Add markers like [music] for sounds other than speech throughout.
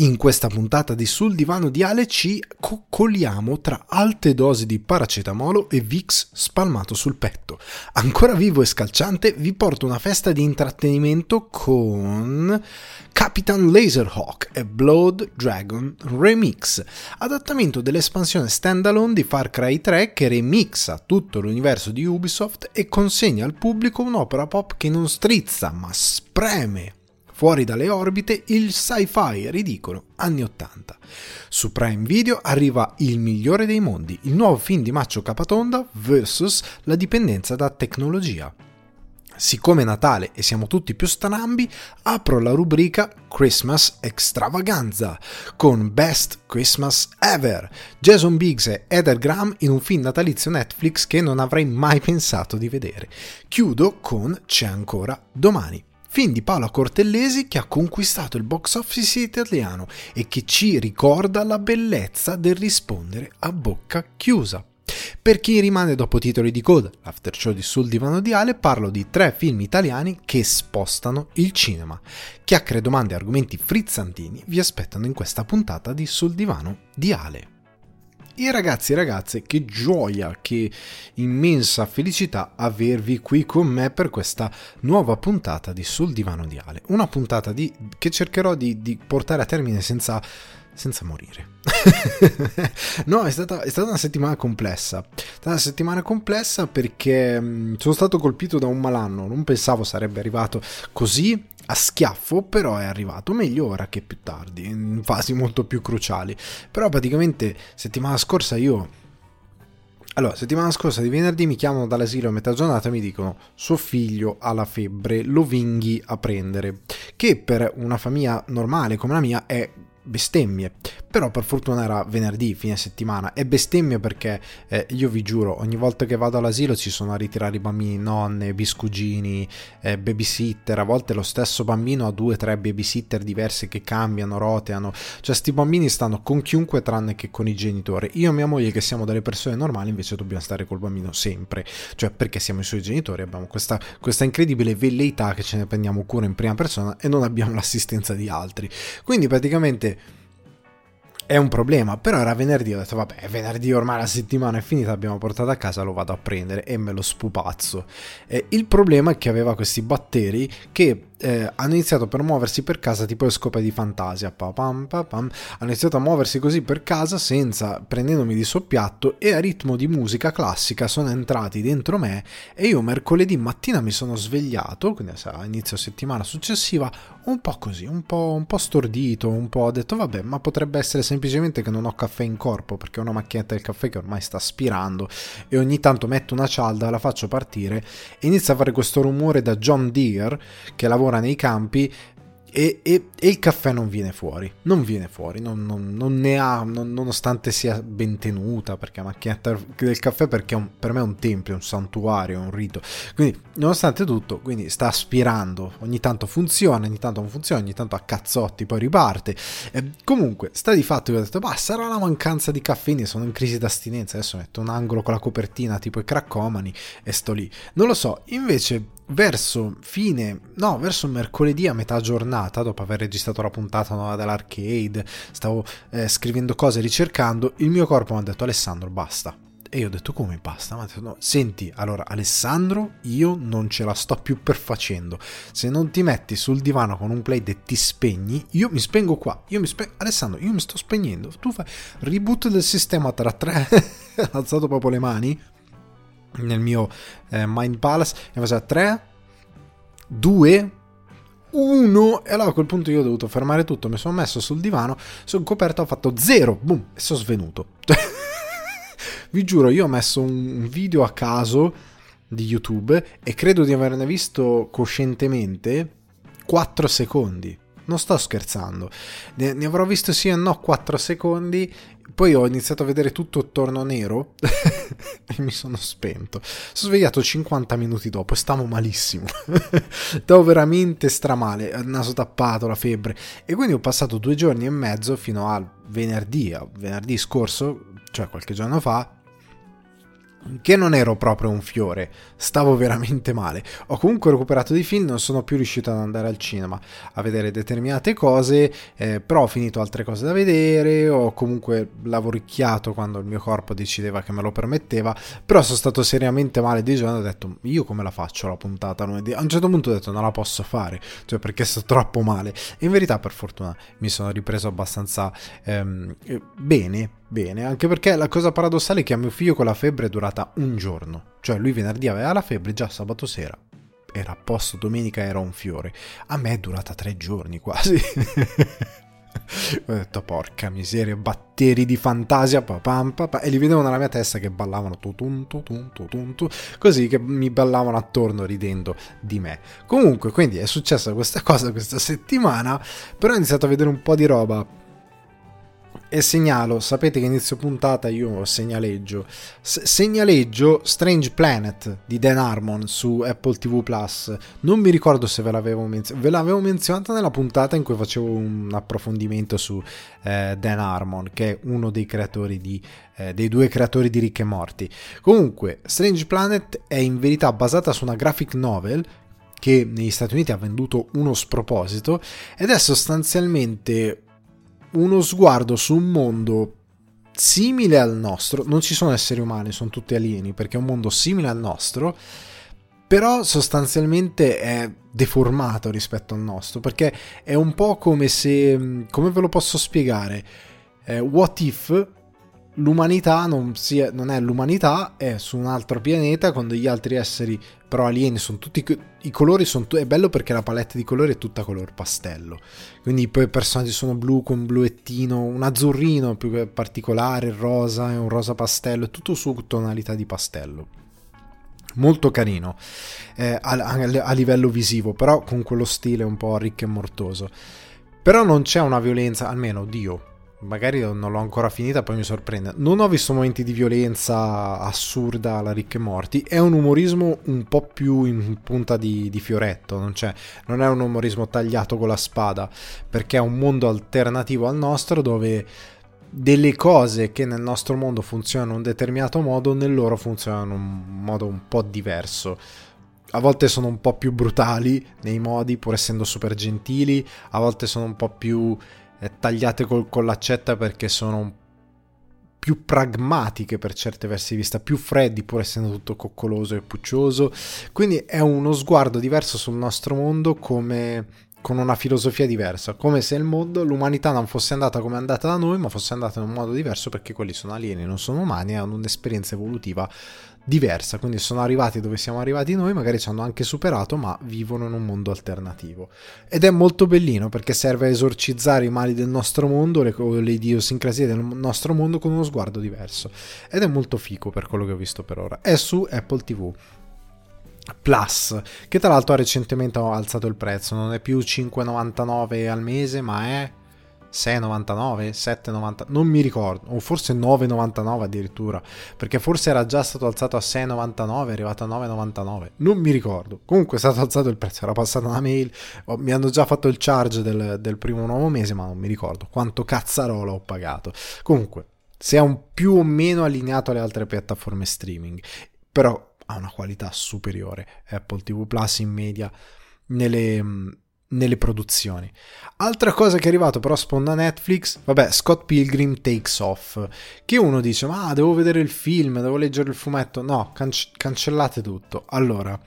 In questa puntata di Sul divano di Ale ci coccoliamo tra alte dosi di paracetamolo e Vix spalmato sul petto. Ancora vivo e scalciante vi porto una festa di intrattenimento con Capitan Laserhawk e Blood Dragon Remix, adattamento dell'espansione standalone di Far Cry 3 che remixa tutto l'universo di Ubisoft e consegna al pubblico un'opera pop che non strizza ma spreme fuori dalle orbite il sci-fi ridicolo anni 80. Su Prime Video arriva Il migliore dei mondi, il nuovo film di Maccio Capatonda vs la dipendenza da tecnologia. Siccome è Natale e siamo tutti più strambi, apro la rubrica Christmas Extravaganza con Best Christmas Ever, Jason Biggs e Heather Graham in un film natalizio Netflix che non avrei mai pensato di vedere. Chiudo con C'è ancora domani film di Paola Cortellesi che ha conquistato il box office italiano e che ci ricorda la bellezza del rispondere a bocca chiusa. Per chi rimane dopo titoli di coda, l'after show di Sul Divano di Ale, parlo di tre film italiani che spostano il cinema. Chiacchiere, domande e argomenti frizzantini vi aspettano in questa puntata di Sul Divano di Ale. E ragazzi e ragazze, che gioia, che immensa felicità avervi qui con me per questa nuova puntata di Sul Divano di Ale. Una puntata di, che cercherò di, di portare a termine senza senza morire. [laughs] no, è stata, è stata, una settimana complessa. È stata una settimana complessa perché mh, sono stato colpito da un malanno. Non pensavo sarebbe arrivato così a schiaffo, però è arrivato meglio ora che più tardi, in fasi molto più cruciali. Però praticamente settimana scorsa io allora, settimana scorsa di venerdì mi chiamano dall'asilo a metà giornata e mi dicono suo figlio ha la febbre, lo vinghi a prendere. Che per una famiglia normale come la mia è bestemmie. Però per fortuna era venerdì, fine settimana. E bestemmie perché eh, io vi giuro, ogni volta che vado all'asilo ci sono a ritirare i bambini, nonne, biscugini, eh, babysitter. A volte lo stesso bambino ha due o tre babysitter diverse che cambiano, roteano. Cioè, sti bambini stanno con chiunque tranne che con i genitori. Io e mia moglie, che siamo delle persone normali, invece dobbiamo stare col bambino sempre. Cioè, perché siamo i suoi genitori, abbiamo questa, questa incredibile velleità che ce ne prendiamo cura in prima persona e non abbiamo [laughs] l'assistenza di altri. Quindi praticamente è un problema, però era venerdì, ho detto vabbè, è venerdì ormai la settimana è finita, abbiamo portato a casa, lo vado a prendere e me lo spupazzo. Eh, il problema è che aveva questi batteri che eh, hanno iniziato per muoversi per casa tipo le scope di fantasia. Pa, pam, pa, pam. Hanno iniziato a muoversi così per casa senza prendendomi di soppiatto e a ritmo di musica classica sono entrati dentro me e io mercoledì mattina mi sono svegliato, quindi a inizio settimana successiva, un po' così, un po', un po' stordito, un po' ho detto vabbè, ma potrebbe essere semplicemente che non ho caffè in corpo perché ho una macchinetta del caffè che ormai sta aspirando e ogni tanto metto una cialda, la faccio partire e inizia a fare questo rumore da John Deere che lavora lavora nei campi e, e, e, il caffè non viene fuori, non viene fuori, non, non, non ne ha, nonostante sia ben tenuta, perché la macchinetta del caffè perché un, per me è un tempio, un santuario, un rito. Quindi, nonostante tutto, quindi sta aspirando, ogni tanto funziona, ogni tanto non funziona, ogni tanto a cazzotti poi riparte. E comunque, sta di fatto che ho detto, bah, sarà la mancanza di caffeine, sono in crisi d'astinenza, adesso metto un angolo con la copertina tipo i craccomani e sto lì. Non lo so, invece verso fine, no, verso mercoledì a metà giornata, dopo aver registrato la puntata nuova dell'arcade, stavo eh, scrivendo cose, ricercando, il mio corpo mi ha detto Alessandro basta. E io ho detto come basta? Mi ha detto no, senti, allora Alessandro, io non ce la sto più per facendo. Se non ti metti sul divano con un play e ti spegni, io mi spengo qua. Io mi spengo, Alessandro, io mi sto spegnendo. Tu fai reboot del sistema tra tre. [laughs] ha alzato proprio le mani nel mio eh, Mind Palace e faceva 3, 2, 1 e allora a quel punto io ho dovuto fermare tutto, mi sono messo sul divano, sono coperto, ho fatto 0, boom, e sono svenuto. [laughs] Vi giuro, io ho messo un video a caso di YouTube e credo di averne visto coscientemente 4 secondi. Non sto scherzando, ne, ne avrò visto sì e no 4 secondi poi ho iniziato a vedere tutto attorno nero [laughs] e mi sono spento. Sono svegliato 50 minuti dopo e stavo malissimo. [laughs] stavo veramente stramale, il naso tappato, la febbre. E quindi ho passato due giorni e mezzo fino al venerdì, venerdì scorso, cioè qualche giorno fa, che non ero proprio un fiore, stavo veramente male. Ho comunque recuperato dei film, non sono più riuscito ad andare al cinema a vedere determinate cose, eh, però ho finito altre cose da vedere, ho comunque lavoricchiato quando il mio corpo decideva che me lo permetteva, però sono stato seriamente male di giorno e ho detto io come la faccio la puntata lunedì? A un certo punto ho detto non la posso fare, cioè perché sto troppo male. E in verità per fortuna mi sono ripreso abbastanza ehm, bene bene, anche perché la cosa paradossale è che a mio figlio con la febbre è durata un giorno, cioè lui venerdì aveva la febbre, già sabato sera era a posto, domenica era un fiore, a me è durata tre giorni quasi. [laughs] ho detto porca miseria, batteri di fantasia, papam, papam, e li vedevo nella mia testa che ballavano tutun, tutun, tutun, tutun, così che mi ballavano attorno ridendo di me. Comunque, quindi è successa questa cosa questa settimana, però ho iniziato a vedere un po' di roba e segnalo, sapete che inizio puntata io segnaleggio. S- segnaleggio Strange Planet di Dan Harmon su Apple TV Plus. Non mi ricordo se ve l'avevo menzionata. Ve l'avevo menzionata nella puntata in cui facevo un approfondimento su eh, Dan Harmon, che è uno dei creatori di, eh, dei due creatori di Rick e Morty. Comunque, Strange Planet è in verità basata su una graphic novel che negli Stati Uniti ha venduto uno sproposito ed è sostanzialmente uno sguardo su un mondo simile al nostro, non ci sono esseri umani, sono tutti alieni, perché è un mondo simile al nostro, però sostanzialmente è deformato rispetto al nostro, perché è un po' come se, come ve lo posso spiegare? Eh, what if l'umanità non, sia, non è l'umanità, è su un altro pianeta con degli altri esseri però alieni, sono tutti i colori sono è bello perché la palette di colori è tutta color pastello. Quindi poi i personaggi sono blu con bluettino, un azzurrino più particolare, il rosa, è un rosa pastello, è tutto su tonalità di pastello. Molto carino eh, a, a, a livello visivo, però con quello stile un po' ricco e mortoso. Però non c'è una violenza, almeno Dio, magari non l'ho ancora finita, poi mi sorprende. Non ho visto momenti di violenza assurda alla Rick e Morti. È un umorismo un po' più in punta di, di fioretto, non, non, è un umorismo tagliato con la spada, perché è un mondo alternativo al nostro dove delle cose che nel nostro mondo funzionano in un determinato modo, nel loro funzionano in un modo un po' diverso. A volte sono un po' più brutali nei modi, pur essendo super gentili, a volte sono un po' più tagliate col, con l'accetta perché sono più pragmatiche per certi versi di vista, più freddi pur essendo tutto coccoloso e puccioso. Quindi è uno sguardo diverso sul nostro mondo come con una filosofia diversa, come se il mondo, l'umanità non fosse andata come è andata da noi, ma fosse andata in un modo diverso perché quelli sono alieni, non sono umani, hanno un'esperienza evolutiva diversa, quindi sono arrivati dove siamo arrivati noi, magari ci hanno anche superato, ma vivono in un mondo alternativo. Ed è molto bellino perché serve a esorcizzare i mali del nostro mondo, le, le idiosincrasie del nostro mondo con uno sguardo diverso. Ed è molto fico per quello che ho visto per ora. È su Apple TV. Plus, che tra l'altro ha recentemente alzato il prezzo, non è più 5,99 al mese, ma è 6,99, 7,99, non mi ricordo, o forse 9,99 addirittura, perché forse era già stato alzato a 6,99, è arrivato a 9,99, non mi ricordo. Comunque è stato alzato il prezzo, era passata una mail, mi hanno già fatto il charge del, del primo nuovo mese, ma non mi ricordo quanto cazzarola ho pagato. Comunque, sia un più o meno allineato alle altre piattaforme streaming, però ha una qualità superiore. Apple TV Plus in media nelle nelle produzioni. Altra cosa che è arrivato però sponda Netflix, vabbè, Scott Pilgrim Takes Off, che uno dice, ma devo vedere il film, devo leggere il fumetto, no, canc- cancellate tutto. Allora,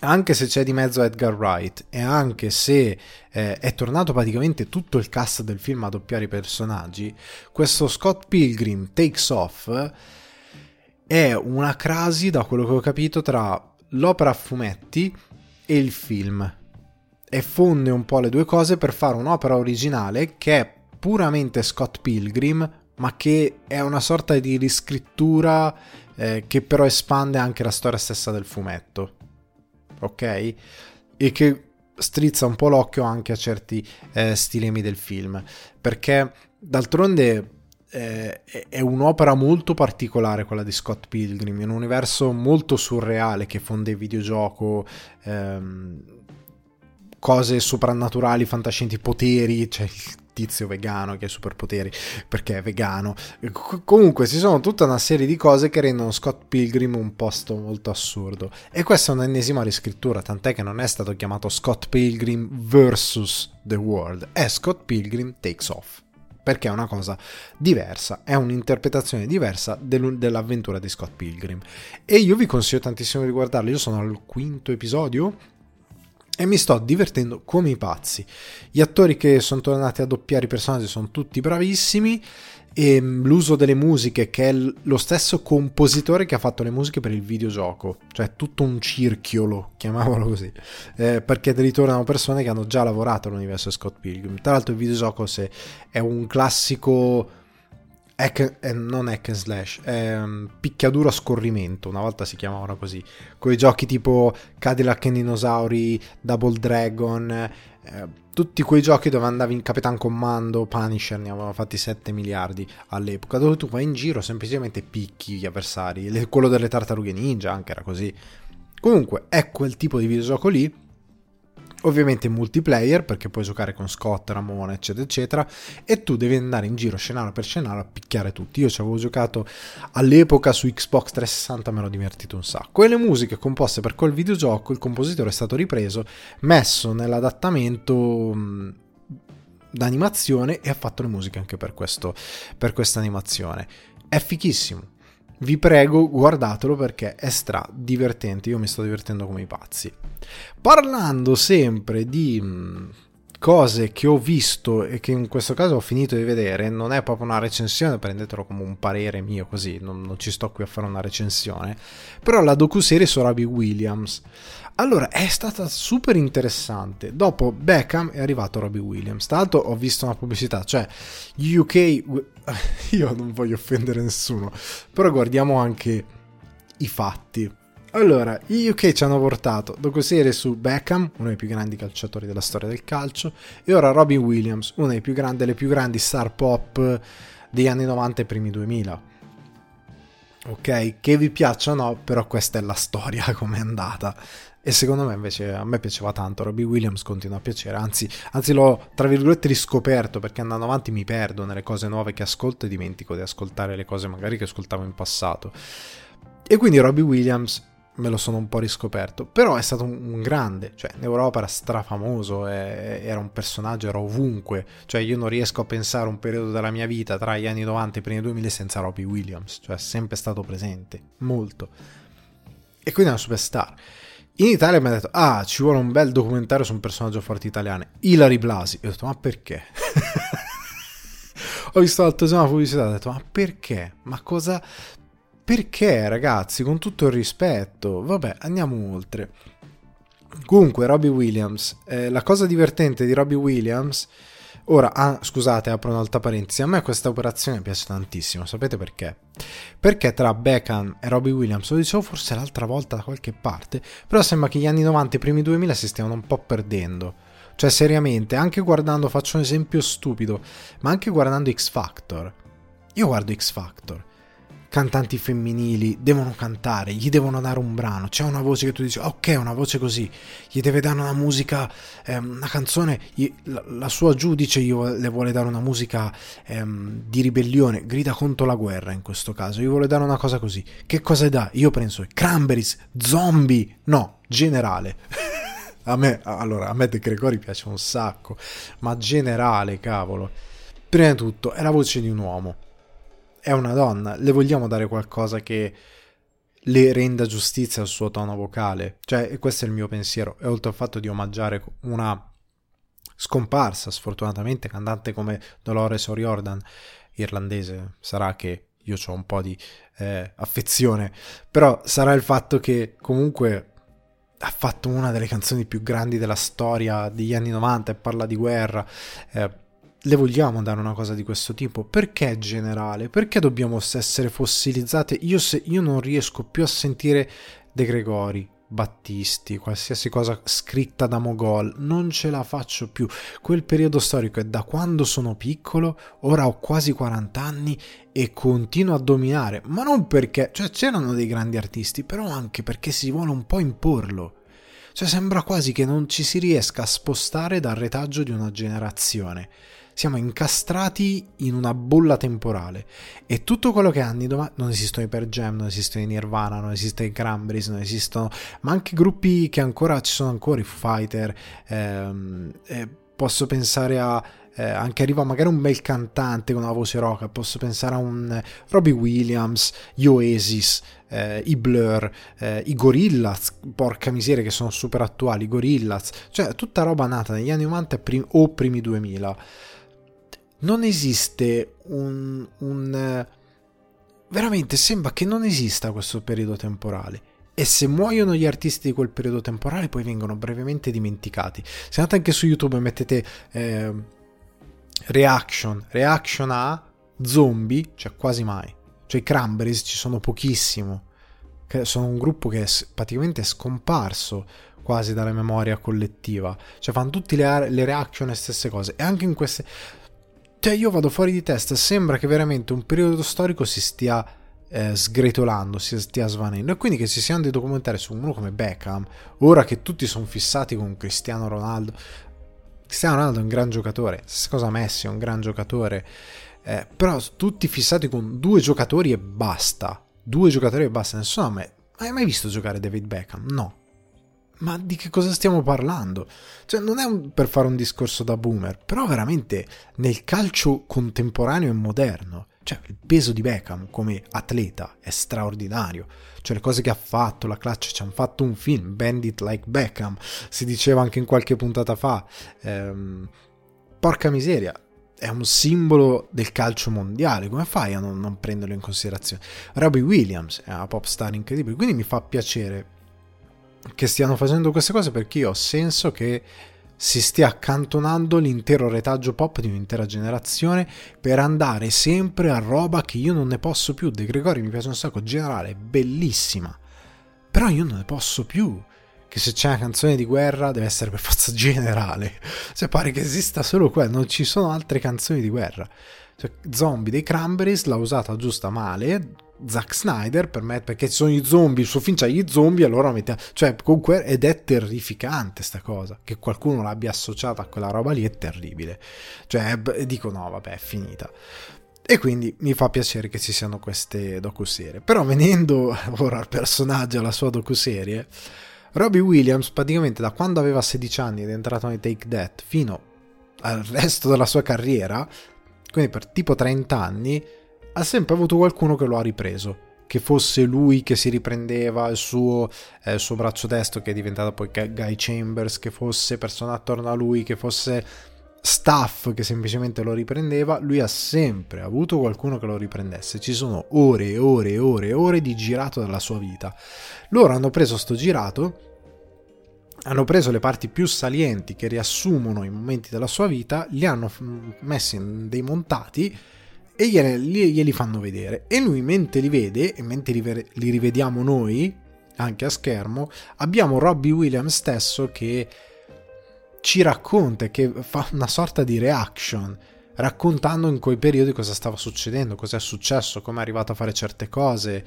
anche se c'è di mezzo Edgar Wright e anche se eh, è tornato praticamente tutto il cast del film a doppiare i personaggi, questo Scott Pilgrim Takes Off è una crasi, da quello che ho capito, tra l'opera a fumetti e il film e fonde un po' le due cose per fare un'opera originale che è puramente Scott Pilgrim, ma che è una sorta di riscrittura eh, che però espande anche la storia stessa del fumetto. Ok? E che strizza un po' l'occhio anche a certi eh, stilemi del film, perché d'altronde eh, è un'opera molto particolare quella di Scott Pilgrim, in un universo molto surreale che fonde videogioco, ehm, cose soprannaturali, fantascienti, poteri, cioè tizio vegano che ha superpoteri perché è vegano. comunque ci sono tutta una serie di cose che rendono Scott Pilgrim un posto molto assurdo. E questa è un'ennesima riscrittura, tant'è che non è stato chiamato Scott Pilgrim vs. The World, è Scott Pilgrim Takes Off. Perché è una cosa diversa, è un'interpretazione diversa dell'avventura di Scott Pilgrim. E io vi consiglio tantissimo di guardarlo. Io sono al quinto episodio, e mi sto divertendo come i pazzi. Gli attori che sono tornati a doppiare i personaggi sono tutti bravissimi e mm, l'uso delle musiche che è lo stesso compositore che ha fatto le musiche per il videogioco, cioè tutto un circhiolo, [laughs] chiamiamolo così, eh, perché ritornano persone che hanno già lavorato all'universo Scott Pilgrim. Tra l'altro il videogioco se è un classico Hack, eh, non hack and slash, eh, picchiaduro a scorrimento, una volta si chiamavano così, quei giochi tipo Cadillac e Dinosauri, Double Dragon, eh, tutti quei giochi dove andavi in Capitan Commando, Punisher, ne avevano fatti 7 miliardi all'epoca, dove tu vai in giro semplicemente picchi gli avversari, quello delle tartarughe ninja anche era così. Comunque è quel tipo di videogioco lì ovviamente multiplayer perché puoi giocare con Scott, Ramone eccetera eccetera e tu devi andare in giro scenario per scenario a picchiare tutti. Io ci avevo giocato all'epoca su Xbox 360 me l'ho divertito un sacco. E le musiche composte per quel videogioco il compositore è stato ripreso messo nell'adattamento d'animazione e ha fatto le musiche anche per, questo, per questa animazione. È fichissimo vi prego guardatelo perché è stra divertente, io mi sto divertendo come i pazzi. Parlando sempre di mm, cose che ho visto e che in questo caso ho finito di vedere, non è proprio una recensione, prendetelo come un parere mio così, non, non ci sto qui a fare una recensione, però la docuserie su Robbie Williams. Allora, è stata super interessante. Dopo Beckham è arrivato Robbie Williams. Tra l'altro ho visto una pubblicità, cioè UK... [laughs] Io non voglio offendere nessuno, però guardiamo anche i fatti. Allora, gli UK ci hanno portato docuserie su Beckham, uno dei più grandi calciatori della storia del calcio, e ora Robin Williams, una grandi, delle più grandi star pop degli anni 90 e primi 2000 ok? Che vi piaccia o no, però questa è la storia [laughs] come è andata. E secondo me invece a me piaceva tanto, Robbie Williams continua a piacere, anzi, anzi l'ho tra virgolette riscoperto perché andando avanti mi perdo nelle cose nuove che ascolto e dimentico di ascoltare le cose magari che ascoltavo in passato. E quindi Robbie Williams me lo sono un po' riscoperto, però è stato un, grande, cioè in Europa era strafamoso, era un personaggio, era ovunque, cioè io non riesco a pensare un periodo della mia vita tra gli anni 90 e i primi 2000 senza Robbie Williams, cioè è sempre stato presente, molto. E quindi è una superstar. In Italia mi ha detto, ah, ci vuole un bel documentario su un personaggio forte italiano, Ilari Blasi. E ho detto, ma perché? [laughs] ho visto l'altro giorno la pubblicità ho detto, ma perché? Ma cosa... Perché, ragazzi, con tutto il rispetto? Vabbè, andiamo oltre. Comunque, Robbie Williams. Eh, la cosa divertente di Robbie Williams Ora, ah, scusate, apro un'altra parentesi. A me questa operazione piace tantissimo. Sapete perché? Perché tra Beckham e Robbie Williams, lo dicevo forse l'altra volta da qualche parte, però sembra che gli anni 90 e i primi 2000 si stiano un po' perdendo. Cioè, seriamente, anche guardando, faccio un esempio stupido, ma anche guardando X Factor. Io guardo X Factor cantanti femminili devono cantare, gli devono dare un brano, c'è una voce che tu dici ok, una voce così, gli deve dare una musica, ehm, una canzone, gli, la, la, sua giudice gli, le vuole dare una musica ehm, di ribellione, grida contro la guerra in questo caso, gli vuole dare una cosa così, che cosa dà? Io penso cranberries, zombie, no, generale. [laughs] a me, allora, a me De Gregori piace un sacco, ma generale, cavolo. Prima di tutto, è la voce di un uomo è una donna, le vogliamo dare qualcosa che le renda giustizia al suo tono vocale. Cioè, questo è il mio pensiero. E oltre al fatto di omaggiare una scomparsa, sfortunatamente, cantante come Dolores O'Riordan, irlandese, sarà che io ho un po' di eh, affezione, però sarà il fatto che comunque ha fatto una delle canzoni più grandi della storia degli anni 90 e parla di guerra. Eh, le vogliamo dare una cosa di questo tipo? Perché generale? Perché dobbiamo essere fossilizzate? Io, se, io non riesco più a sentire De Gregori, Battisti, qualsiasi cosa scritta da Mogol, non ce la faccio più. Quel periodo storico è da quando sono piccolo, ora ho quasi 40 anni e continuo a dominare, ma non perché, cioè c'erano dei grandi artisti, però anche perché si vuole un po' imporlo. Cioè sembra quasi che non ci si riesca a spostare dal retaggio di una generazione siamo incastrati in una bolla temporale e tutto quello che anni dove non esistono i Per Jam, non esistono i Nirvana, non esistono i Cranberries, non esistono, ma anche gruppi che ancora ci sono ancora, i Fighter, ehm, eh, posso pensare a eh, anche arriva magari un bel cantante con una voce rock, posso pensare a un Robbie Williams, gli Oasis, eh, i Blur, eh, i Gorillaz, porca miseria che sono super attuali, i Gorillaz, cioè tutta roba nata negli anni 90 prim- o primi 2000. Non esiste un, un veramente sembra che non esista questo periodo temporale e se muoiono gli artisti di quel periodo temporale poi vengono brevemente dimenticati. Se andate anche su YouTube e mettete eh, reaction, reaction a zombie, cioè quasi mai. Cioè i Cranberries ci sono pochissimo. Sono un gruppo che è praticamente scomparso quasi dalla memoria collettiva. Cioè fanno tutte le, le reaction e stesse cose. E anche in queste... Cioè io vado fuori di testa, sembra che veramente un periodo storico si stia eh, sgretolando, si stia svanendo. E quindi che ci siano dei documentari su uno come Beckham, ora che tutti sono fissati con Cristiano Ronaldo, Cristiano Ronaldo è un gran giocatore, stessa cosa Messi è un gran giocatore, eh, però tutti fissati con due giocatori e basta, due giocatori e basta, nessuno ha mai, hai mai visto giocare David Beckham? No. Ma di che cosa stiamo parlando? Cioè, non è un, per fare un discorso da boomer, però veramente nel calcio contemporaneo e moderno cioè, il peso di Beckham come atleta è straordinario. Cioè, le cose che ha fatto, la clutch, ci hanno fatto un film, Bandit Like Beckham, si diceva anche in qualche puntata fa. Ehm, porca miseria, è un simbolo del calcio mondiale. Come fai a non, non prenderlo in considerazione? Robbie Williams è una pop star incredibile, quindi mi fa piacere che stiano facendo queste cose perché io ho senso che si stia accantonando l'intero retaggio pop di un'intera generazione per andare sempre a roba che io non ne posso più. De Gregori mi piace un sacco, generale, bellissima, però io non ne posso più. Che se c'è una canzone di guerra deve essere per forza [laughs] generale. Cioè, pare che esista solo quella, non ci sono altre canzoni di guerra. Cioè, Zombie dei Cranberries l'ha usata giusta male, Zack Snyder per me, perché ci sono i zombie, il suo film c'ha gli zombie, allora mettiamo... Cioè, comunque, ed è terrificante sta cosa, che qualcuno l'abbia associata a quella roba lì è terribile. Cioè, dico no, vabbè, è finita. E quindi mi fa piacere che ci siano queste docuserie. Però venendo [laughs] ora al personaggio, alla sua docuserie, Robbie Williams praticamente da quando aveva 16 anni ed è entrato nei Take That fino al resto della sua carriera, quindi per tipo 30 anni, ha sempre avuto qualcuno che lo ha ripreso. Che fosse lui che si riprendeva il suo, eh, il suo braccio destro, che è diventato poi Guy Chambers, che fosse persone attorno a lui, che fosse staff che semplicemente lo riprendeva, lui ha sempre avuto qualcuno che lo riprendesse. Ci sono ore e ore e ore e ore di girato della sua vita. Loro hanno preso sto girato, hanno preso le parti più salienti che riassumono i momenti della sua vita, li hanno messi in dei montati e glieli, glieli fanno vedere. E lui mentre li vede, e mentre li, li rivediamo noi, anche a schermo, abbiamo Robbie Williams stesso che ci racconta, che fa una sorta di reaction raccontando in quei periodi cosa stava succedendo, cosa è successo, come è arrivato a fare certe cose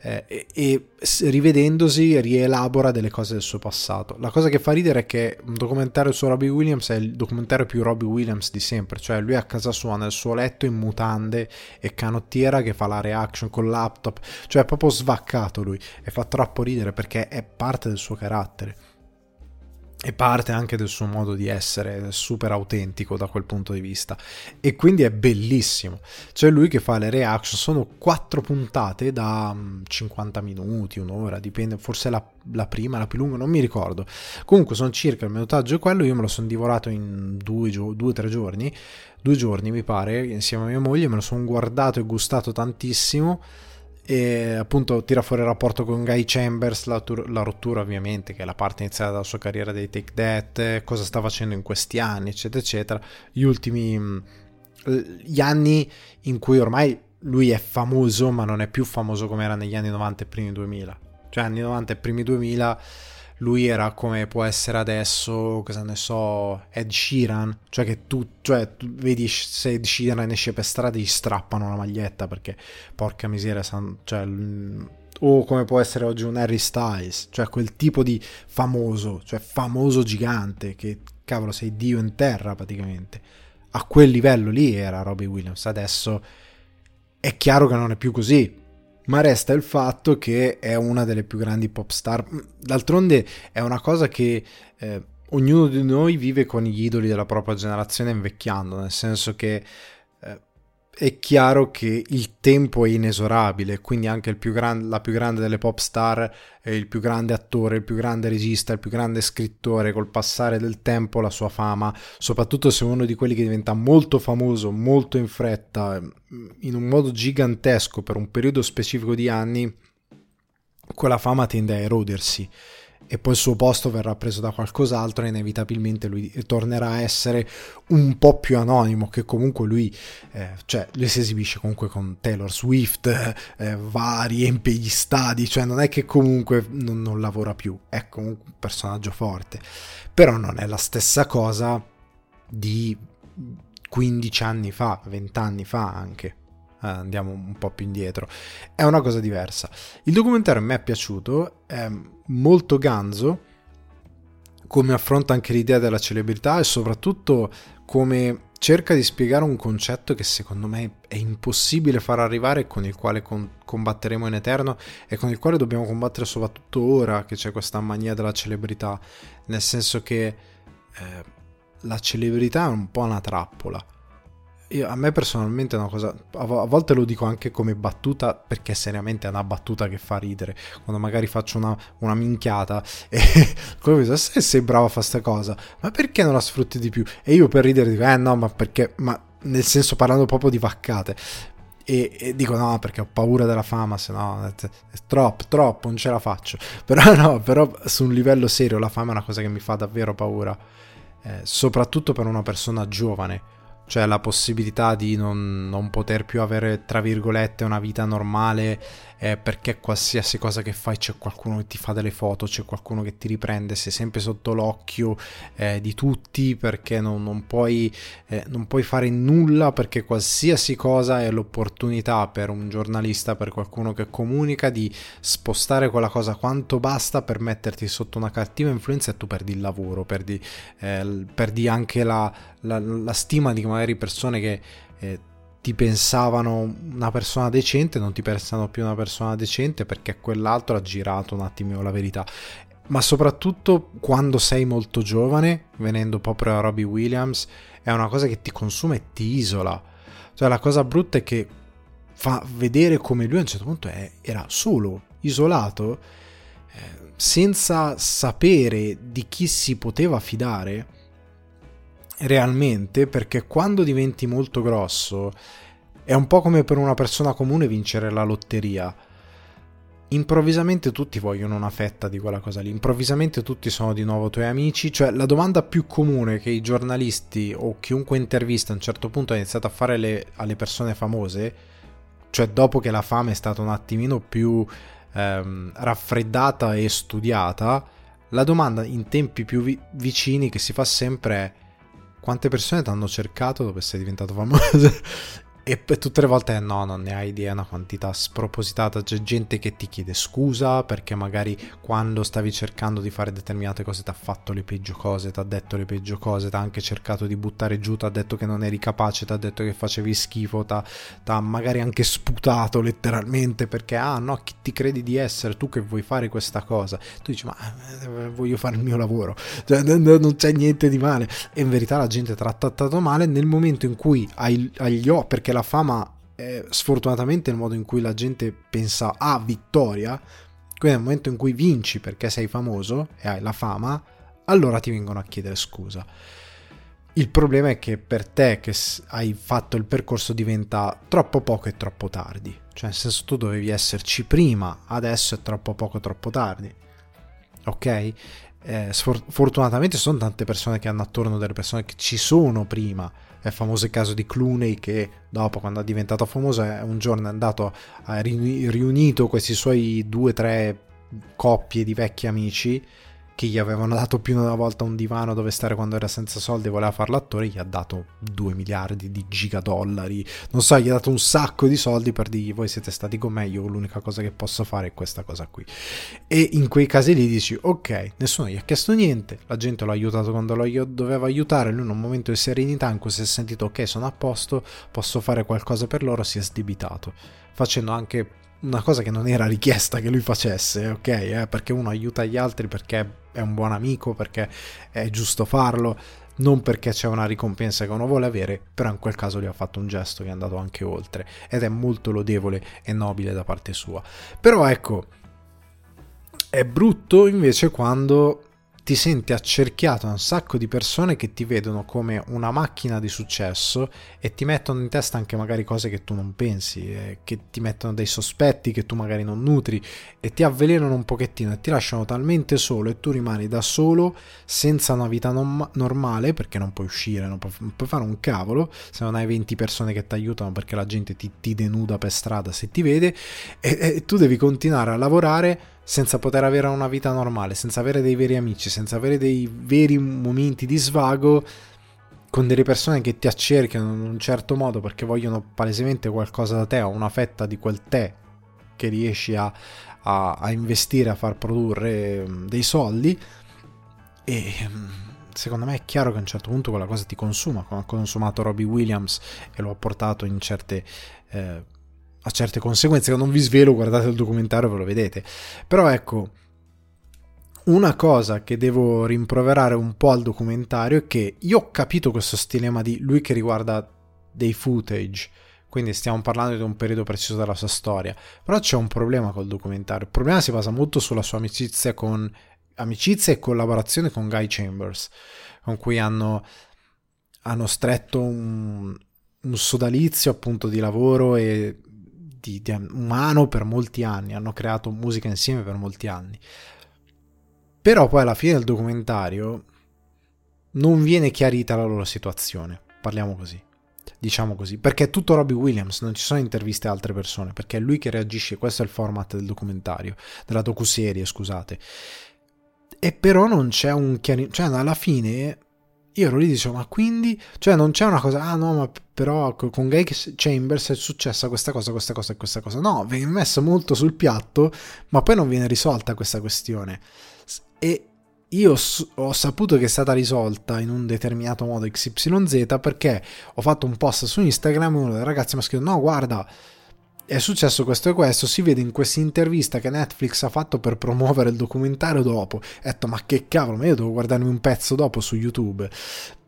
eh, e, e, rivedendosi rielabora delle cose del suo passato. La cosa che fa ridere è che un documentario su Robbie Williams è il documentario più Robbie Williams di sempre, cioè lui a casa sua nel suo letto in mutande e canottiera che fa la reaction con laptop, cioè è proprio svaccato lui e fa troppo ridere perché è parte del suo carattere e parte anche del suo modo di essere super autentico da quel punto di vista. E quindi è bellissimo. C'è lui che fa le reaction sono quattro puntate da 50 mm, minuti un'ora dipende forse la, la prima la più lunga non mi ricordo. Comunque sono circa il minutaggio quello io me lo sono divorato in due o tre giorni. Due giorni mi pare insieme a mia moglie me lo sono guardato e gustato tantissimo e appunto tira fuori il rapporto con Guy Chambers, la, tur- la, rottura ovviamente, che è la parte iniziale della sua carriera dei Take That, cosa sta facendo in questi anni, eccetera, eccetera. Gli ultimi mm, gli anni in cui ormai lui è famoso, ma non è più famoso come era negli anni 90 e primi 2000. Cioè anni 90 e primi 2000 lui era come può essere adesso, cosa ne so, Ed Sheeran, cioè che tu, cioè, tu vedi se Ed Sheeran esce per strada gli strappano la maglietta perché porca miseria, cioè, o come può essere oggi un Harry Styles, cioè quel tipo di famoso, cioè famoso gigante che cavolo sei dio in terra praticamente. a quel livello lì era Robbie Williams, adesso è chiaro che non è più così, ma resta il fatto che è una delle più grandi pop star. D'altronde è una cosa che eh, ognuno di noi vive con gli idoli della propria generazione invecchiando, nel senso che è chiaro che il tempo è inesorabile, quindi anche più gran- la più grande delle pop star, il più grande attore, il più grande regista, il più grande scrittore, col passare del tempo la sua fama, soprattutto se uno di quelli che diventa molto famoso, molto in fretta, in un modo gigantesco per un periodo specifico di anni, quella fama tende a erodersi e poi il suo posto verrà preso da qualcos'altro e inevitabilmente lui tornerà a essere un po' più anonimo che comunque lui eh, cioè lui si esibisce comunque con Taylor Swift eh, va, riempie gli stadi cioè non è che comunque non, non lavora più è comunque un personaggio forte però non è la stessa cosa di 15 anni fa 20 anni fa anche eh, andiamo un po' più indietro. È una cosa diversa. Il documentario mi è piaciuto, è molto ganzo, come affronta anche l'idea della celebrità e soprattutto come cerca di spiegare un concetto che secondo me è impossibile far arrivare con il quale con- combatteremo in eterno e con il quale dobbiamo combattere soprattutto ora che c'è questa mania della celebrità, nel senso che eh, la celebrità è un po' una trappola io, a me personalmente è una cosa, a, volte lo dico anche come battuta perché seriamente è una battuta che fa ridere, quando magari faccio una, una minchiata [laughs] e come dico, se sei bravo a fare questa cosa, ma perché non la sfrutti di più? E io per ridere dico, eh no, ma perché, ma nel senso parlando proprio di vaccate, e, e, dico no perché ho paura della fama se no è, è, troppo troppo non ce la faccio. [laughs] Però no però su un livello serio la fama è una cosa che mi fa davvero paura eh, soprattutto per una persona giovane cioè la possibilità di non, non, poter più avere, tra virgolette, una vita normale eh, perché qualsiasi cosa che fai c'è qualcuno che ti fa delle foto, c'è qualcuno che ti riprende, sei sempre sotto l'occhio eh, di tutti perché non, non, puoi, eh, non puoi fare nulla perché qualsiasi cosa è l'opportunità per un giornalista, per qualcuno che comunica di spostare quella cosa quanto basta per metterti sotto una cattiva influenza e tu perdi il lavoro, perdi, eh, perdi anche la, la, la stima di magari persone che eh, ti pensavano una persona decente, non ti pensano più una persona decente perché quell'altro ha girato un attimo la verità. Ma soprattutto quando sei molto giovane, venendo proprio a Robbie Williams, è una cosa che ti consuma e ti isola. Cioè la cosa brutta è che fa vedere come lui a un certo punto è, era solo, isolato, eh, senza sapere di chi si poteva fidare realmente perché quando diventi molto grosso è un po' come per una persona comune vincere la lotteria. Improvvisamente tutti vogliono una fetta di quella cosa lì, improvvisamente tutti sono di nuovo tuoi amici, cioè la domanda più comune che i giornalisti o chiunque intervista a un certo punto ha iniziato a fare le, alle persone famose, cioè dopo che la fame è stata un attimino più ehm, raffreddata e studiata, la domanda in tempi più vi- vicini che si fa sempre è quante persone ti hanno cercato dopo essere diventato famoso e tutte le volte no, non ne hai idea, una quantità spropositata. C'è gente che ti chiede scusa perché magari quando stavi cercando di fare determinate cose ti ha fatto le peggio cose, ti ha detto le peggio cose, ti ha anche cercato di buttare giù, ti ha detto che non eri capace, ti ha detto che facevi schifo, ti ha magari anche sputato letteralmente perché ah no, chi ti credi di essere tu che vuoi fare questa cosa? Tu dici ma eh, voglio fare il mio lavoro, cioè, non c'è niente di male. E in verità la gente trattato male nel momento in cui hai, hai gli occhi, perché la fama è sfortunatamente il modo in cui la gente pensa a vittoria, quindi nel momento in cui vinci perché sei famoso e hai la fama, allora ti vengono a chiedere scusa. Il problema è che per te che hai fatto il percorso diventa troppo poco e troppo tardi. Cioè, nel senso tu dovevi esserci prima, adesso è troppo poco e troppo tardi. Ok? Eh, sfortunatamente sono tante persone che hanno attorno delle persone che ci sono prima è il famoso caso di Clooney che dopo quando è diventato famoso un giorno è andato ha riunito questi suoi due o tre coppie di vecchi amici che gli avevano dato più di una volta un divano dove stare quando era senza soldi e voleva fare l'attore, gli ha dato 2 miliardi di gigadollari, non so, gli ha dato un sacco di soldi per dirgli voi siete stati con me, io l'unica cosa che posso fare è questa cosa qui. E in quei casi lì dici, ok, nessuno gli ha chiesto niente, la gente l'ha aiutato quando lo doveva aiutare, lui in un momento di serenità in cui si è sentito, ok, sono a posto, posso fare qualcosa per loro, si è sdebitato, facendo anche una cosa che non era richiesta che lui facesse, ok? Eh? Perché uno aiuta gli altri perché è un buon amico, perché è giusto farlo, non perché c'è una ricompensa che uno vuole avere, però in quel caso lui ha fatto un gesto che è andato anche oltre ed è molto lodevole e nobile da parte sua. Però ecco, è brutto invece quando ti senti accerchiato da un sacco di persone che ti vedono come una macchina di successo e ti mettono in testa anche magari cose che tu non pensi, eh, che ti mettono dei sospetti che tu magari non nutri e ti avvelenano un pochettino e ti lasciano talmente solo e tu rimani da solo senza una vita non, normale perché non puoi uscire, non puoi, non puoi, fare un cavolo se non hai 20 persone che ti aiutano perché la gente ti, ti denuda per strada se ti vede e, e tu devi continuare a lavorare senza poter avere una vita normale, senza avere dei veri amici, senza avere dei veri momenti di svago con delle persone che ti accerchiano in un certo modo perché vogliono palesemente qualcosa da te o una fetta di quel tè che riesci a, a, a investire, a far produrre mm, dei soldi. E mm, secondo me è chiaro che a un certo punto quella cosa ti consuma, come ha consumato Robbie Williams e lo ha portato in certe... Eh, ha certe conseguenze che non vi svelo, guardate il documentario, ve lo vedete. Però ecco, una cosa che devo rimproverare un po' al documentario è che io ho capito questo stilema di lui che riguarda dei footage, quindi stiamo parlando di un periodo preciso della sua storia, però c'è un problema col documentario. Il problema si basa molto sulla sua amicizia con amicizia e collaborazione con Guy Chambers, con cui hanno, hanno stretto un, un sodalizio appunto di lavoro e di, di umano per molti anni, hanno creato musica insieme per molti anni. Però poi alla fine del documentario non viene chiarita la loro situazione, parliamo così, diciamo così, perché è tutto Robbie Williams, non ci sono interviste a altre persone, perché è lui che reagisce, questo è il format del documentario, della docuserie, scusate. E però non c'è un chiarimento, cioè alla fine io ero lì e dicevo, ma quindi, cioè non c'è una cosa, ah no, ma però con Gay Chambers è successa questa cosa, questa cosa e questa cosa. No, viene messo molto sul piatto, ma poi non viene risolta questa questione. E io ho saputo che è stata risolta in un determinato modo XYZ perché ho fatto un post su Instagram e uno dei ragazzi mi ha scritto, no, guarda è successo questo e questo, si vede in questa intervista che Netflix ha fatto per promuovere il documentario dopo. Ho detto, ma che cavolo, ma io devo guardarmi un pezzo dopo su YouTube.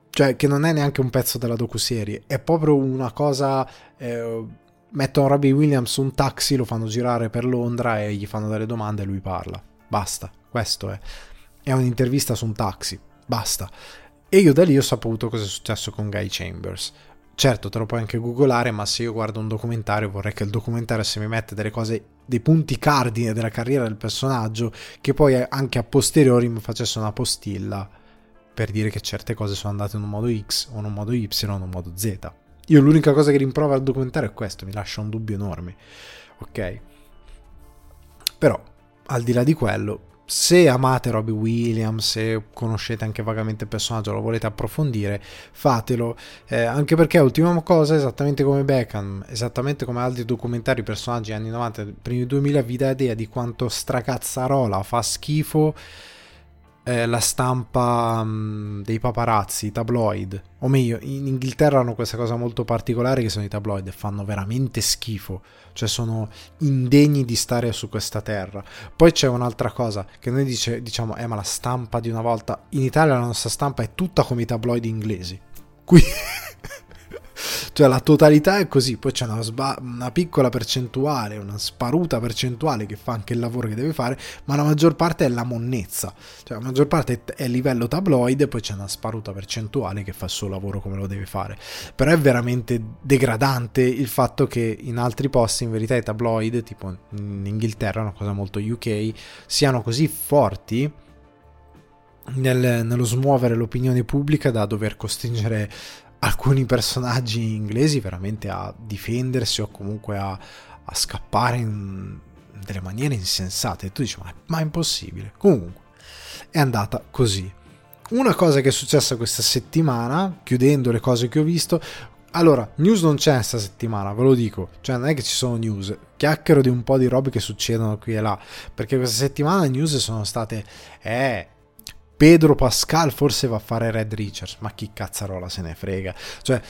Cioè, che non è neanche un pezzo della docuserie, è proprio una cosa... Eh, mettono Robbie Williams un taxi, lo fanno girare per Londra e gli fanno delle domande e lui parla. Basta, questo è. È un'intervista su un taxi, basta. E io da lì ho saputo cosa è successo con Guy Chambers Certo, te lo puoi anche googolare, ma se io guardo un documentario vorrei che il documentario se mi mette delle cose, dei punti cardine della carriera del personaggio, che poi anche a posteriori mi facesse una postilla per dire che certe cose sono andate in un modo X o in un modo Y o in un modo Z. Io l'unica cosa che rimprovera al documentario è questo, mi lascia un dubbio enorme. Ok? Però, al di là di quello, se amate Robbie Williams, se conoscete anche vagamente il personaggio, lo volete approfondire, fatelo. Eh, anche perché, ultima cosa, esattamente come Beckham, esattamente come altri documentari, personaggi anni 90, primi 2000, vi dà idea di quanto stracazzarola fa schifo eh, la stampa mh, mm, dei paparazzi, i tabloid. O meglio, in Inghilterra hanno questa cosa molto particolare che sono i tabloid e fanno veramente schifo. Cioè sono indegni di stare su questa terra. Poi c'è un'altra cosa che noi dice, diciamo, eh ma la stampa di una volta... In Italia la nostra stampa è tutta come i tabloid inglesi. Qui... [laughs] cioè la totalità è così, poi c'è una, sba- una, piccola percentuale, una sparuta percentuale che fa anche il lavoro che deve fare, ma la maggior parte è la monnezza, cioè la maggior parte è livello tabloid poi c'è una sparuta percentuale che fa il suo lavoro come lo deve fare. Però è veramente degradante il fatto che in altri posti in verità i tabloid, tipo in Inghilterra, una cosa molto UK, siano così forti nel, nello smuovere l'opinione pubblica da dover costringere alcuni personaggi inglesi veramente a difendersi o comunque a, a scappare in delle maniere insensate. E tu dici, ma, ma è impossibile. Comunque. è andata così. Una cosa che è successa questa settimana, chiudendo le cose che ho visto, allora, news non c'è questa settimana, ve lo dico. Cioè, non è che ci sono news. Chiacchiero di un po' di robe che succedono qui e là. Perché questa settimana le news sono state. Eh. Pedro Pascal forse va a fare Red Richards. Ma chi cazzarola se ne frega? Cioè,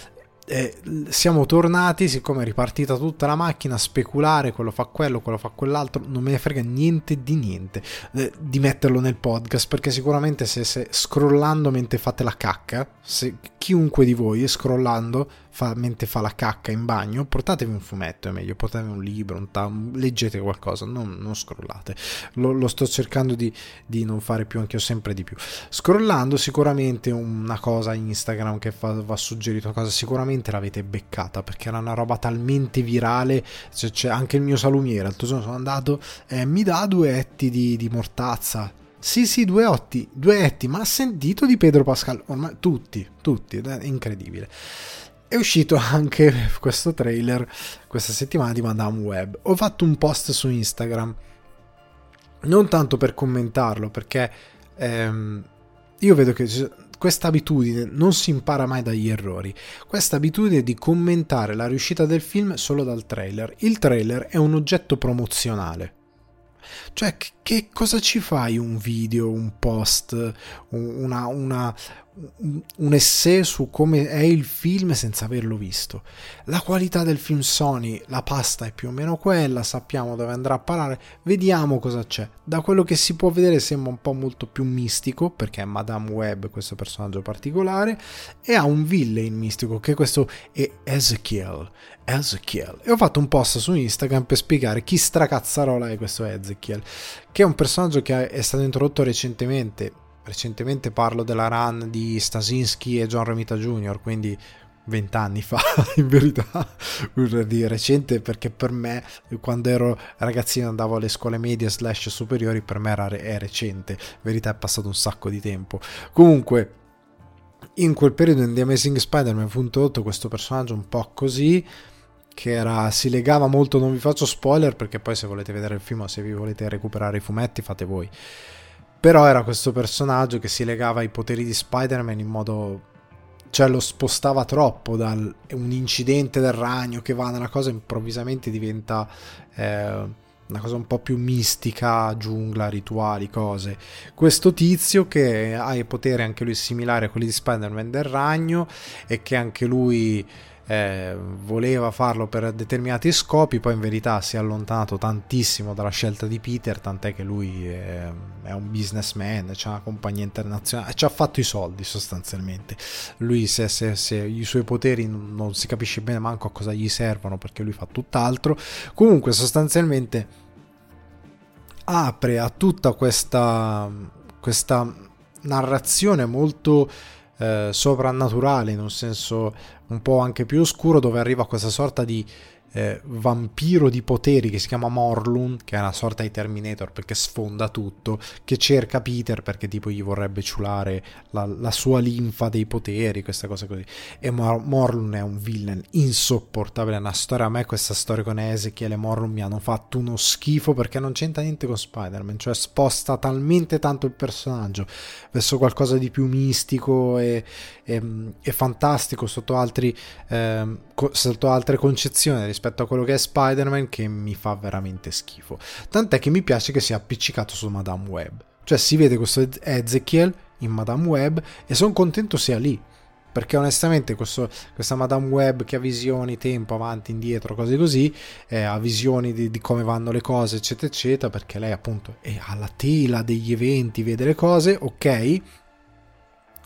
eh, siamo tornati, siccome è ripartita tutta la macchina, a speculare, quello fa quello, quello fa quell'altro, non me ne frega niente di niente eh, di metterlo nel podcast, perché sicuramente se, se scrollando mentre fate la cacca, se chiunque di voi scrollando fa, mentre fa la cacca in bagno, portatevi un fumetto, è meglio, portatevi un libro, un tam, leggete qualcosa, non, non scrollate. Lo, lo, sto cercando di, di non fare più, anche io sempre di più. Scrollando sicuramente una cosa Instagram che fa, va suggerito cosa, sicuramente l'avete beccata, perché era una roba talmente virale, cioè, c'è anche il mio salumiere, l'altro sono andato, eh, mi dà due etti di, di mortazza, sì, sì, due otti, due etti, ma ha sentito di Pedro Pascal? Ormai tutti, tutti, è incredibile. È uscito anche [laughs] questo trailer questa settimana di Madame Web. Ho fatto un post su Instagram, non tanto per commentarlo, perché ehm, io vedo che questa abitudine non si impara mai dagli errori. Questa abitudine di commentare la riuscita del film solo dal trailer. Il trailer è un oggetto promozionale. Cioè, che cosa ci fai un video, un post, una, una, un essay su come è il film senza averlo visto. La qualità del film Sony, la pasta è più o meno quella, sappiamo dove andrà a parare, vediamo cosa c'è. Da quello che si può vedere sembra un po' molto più mistico, perché è Madame Web questo personaggio particolare, e ha un villain mistico, che questo è Ezekiel. Ezekiel. E ho fatto un post su Instagram per spiegare chi stracazzarola è questo Ezekiel, che è un personaggio che è stato introdotto recentemente recentemente parlo della run di Stasinski e John Romita Jr., quindi vent'anni fa [laughs] in verità di recente perché per me quando ero ragazzino andavo alle scuole medie slash superiori per me era, è recente in verità è passato un sacco di tempo comunque in quel periodo in The Amazing Spider-Man fu introdotto questo personaggio un po' così che era, si legava molto non vi faccio spoiler perché poi se volete vedere il film o se vi volete recuperare i fumetti fate voi però era questo personaggio che si legava ai poteri di Spider-Man in modo... cioè lo spostava troppo da un incidente del ragno che va nella cosa improvvisamente diventa eh, una cosa un po' più mistica, giungla, rituali, cose. Questo tizio che ha i poteri anche lui similari a quelli di Spider-Man del ragno e che anche lui eh, voleva farlo per determinati scopi, poi in verità si è allontanato tantissimo dalla scelta di Peter, tant'è che lui è, è un businessman, c'ha una compagnia internazionale, ci ha fatto i soldi sostanzialmente. Lui se, se, se, i suoi poteri non si capisce bene manco a cosa gli servono perché lui fa tutt'altro, comunque sostanzialmente apre a tutta questa, questa narrazione molto eh, soprannaturale in un senso un po' anche più oscuro dove arriva questa sorta di eh, vampiro di poteri che si chiama Morlun, che è una sorta di Terminator perché sfonda tutto, che cerca Peter perché tipo gli vorrebbe ciulare la, la sua linfa dei poteri, questa cosa così. E Mor- Morlun è un villain insopportabile, è una storia, a me questa storia con Ezekiel e Morlun mi hanno fatto uno schifo perché non c'entra niente con Spider-Man, cioè sposta talmente tanto il personaggio verso qualcosa di più mistico e, e, e fantastico sotto, altri, eh, sotto altre concezioni rispetto a quello che è Spider-Man che mi fa veramente schifo. Tant'è che mi piace che sia appiccicato su Madame Web. Cioè si vede questo Ezekiel in Madame Web e sono contento sia lì. Perché onestamente questo, questa Madame Web che ha visioni tempo avanti, indietro, cose così, eh, ha visioni di, di, come vanno le cose, eccetera, eccetera, perché lei appunto è alla tela degli eventi, vede le cose, ok,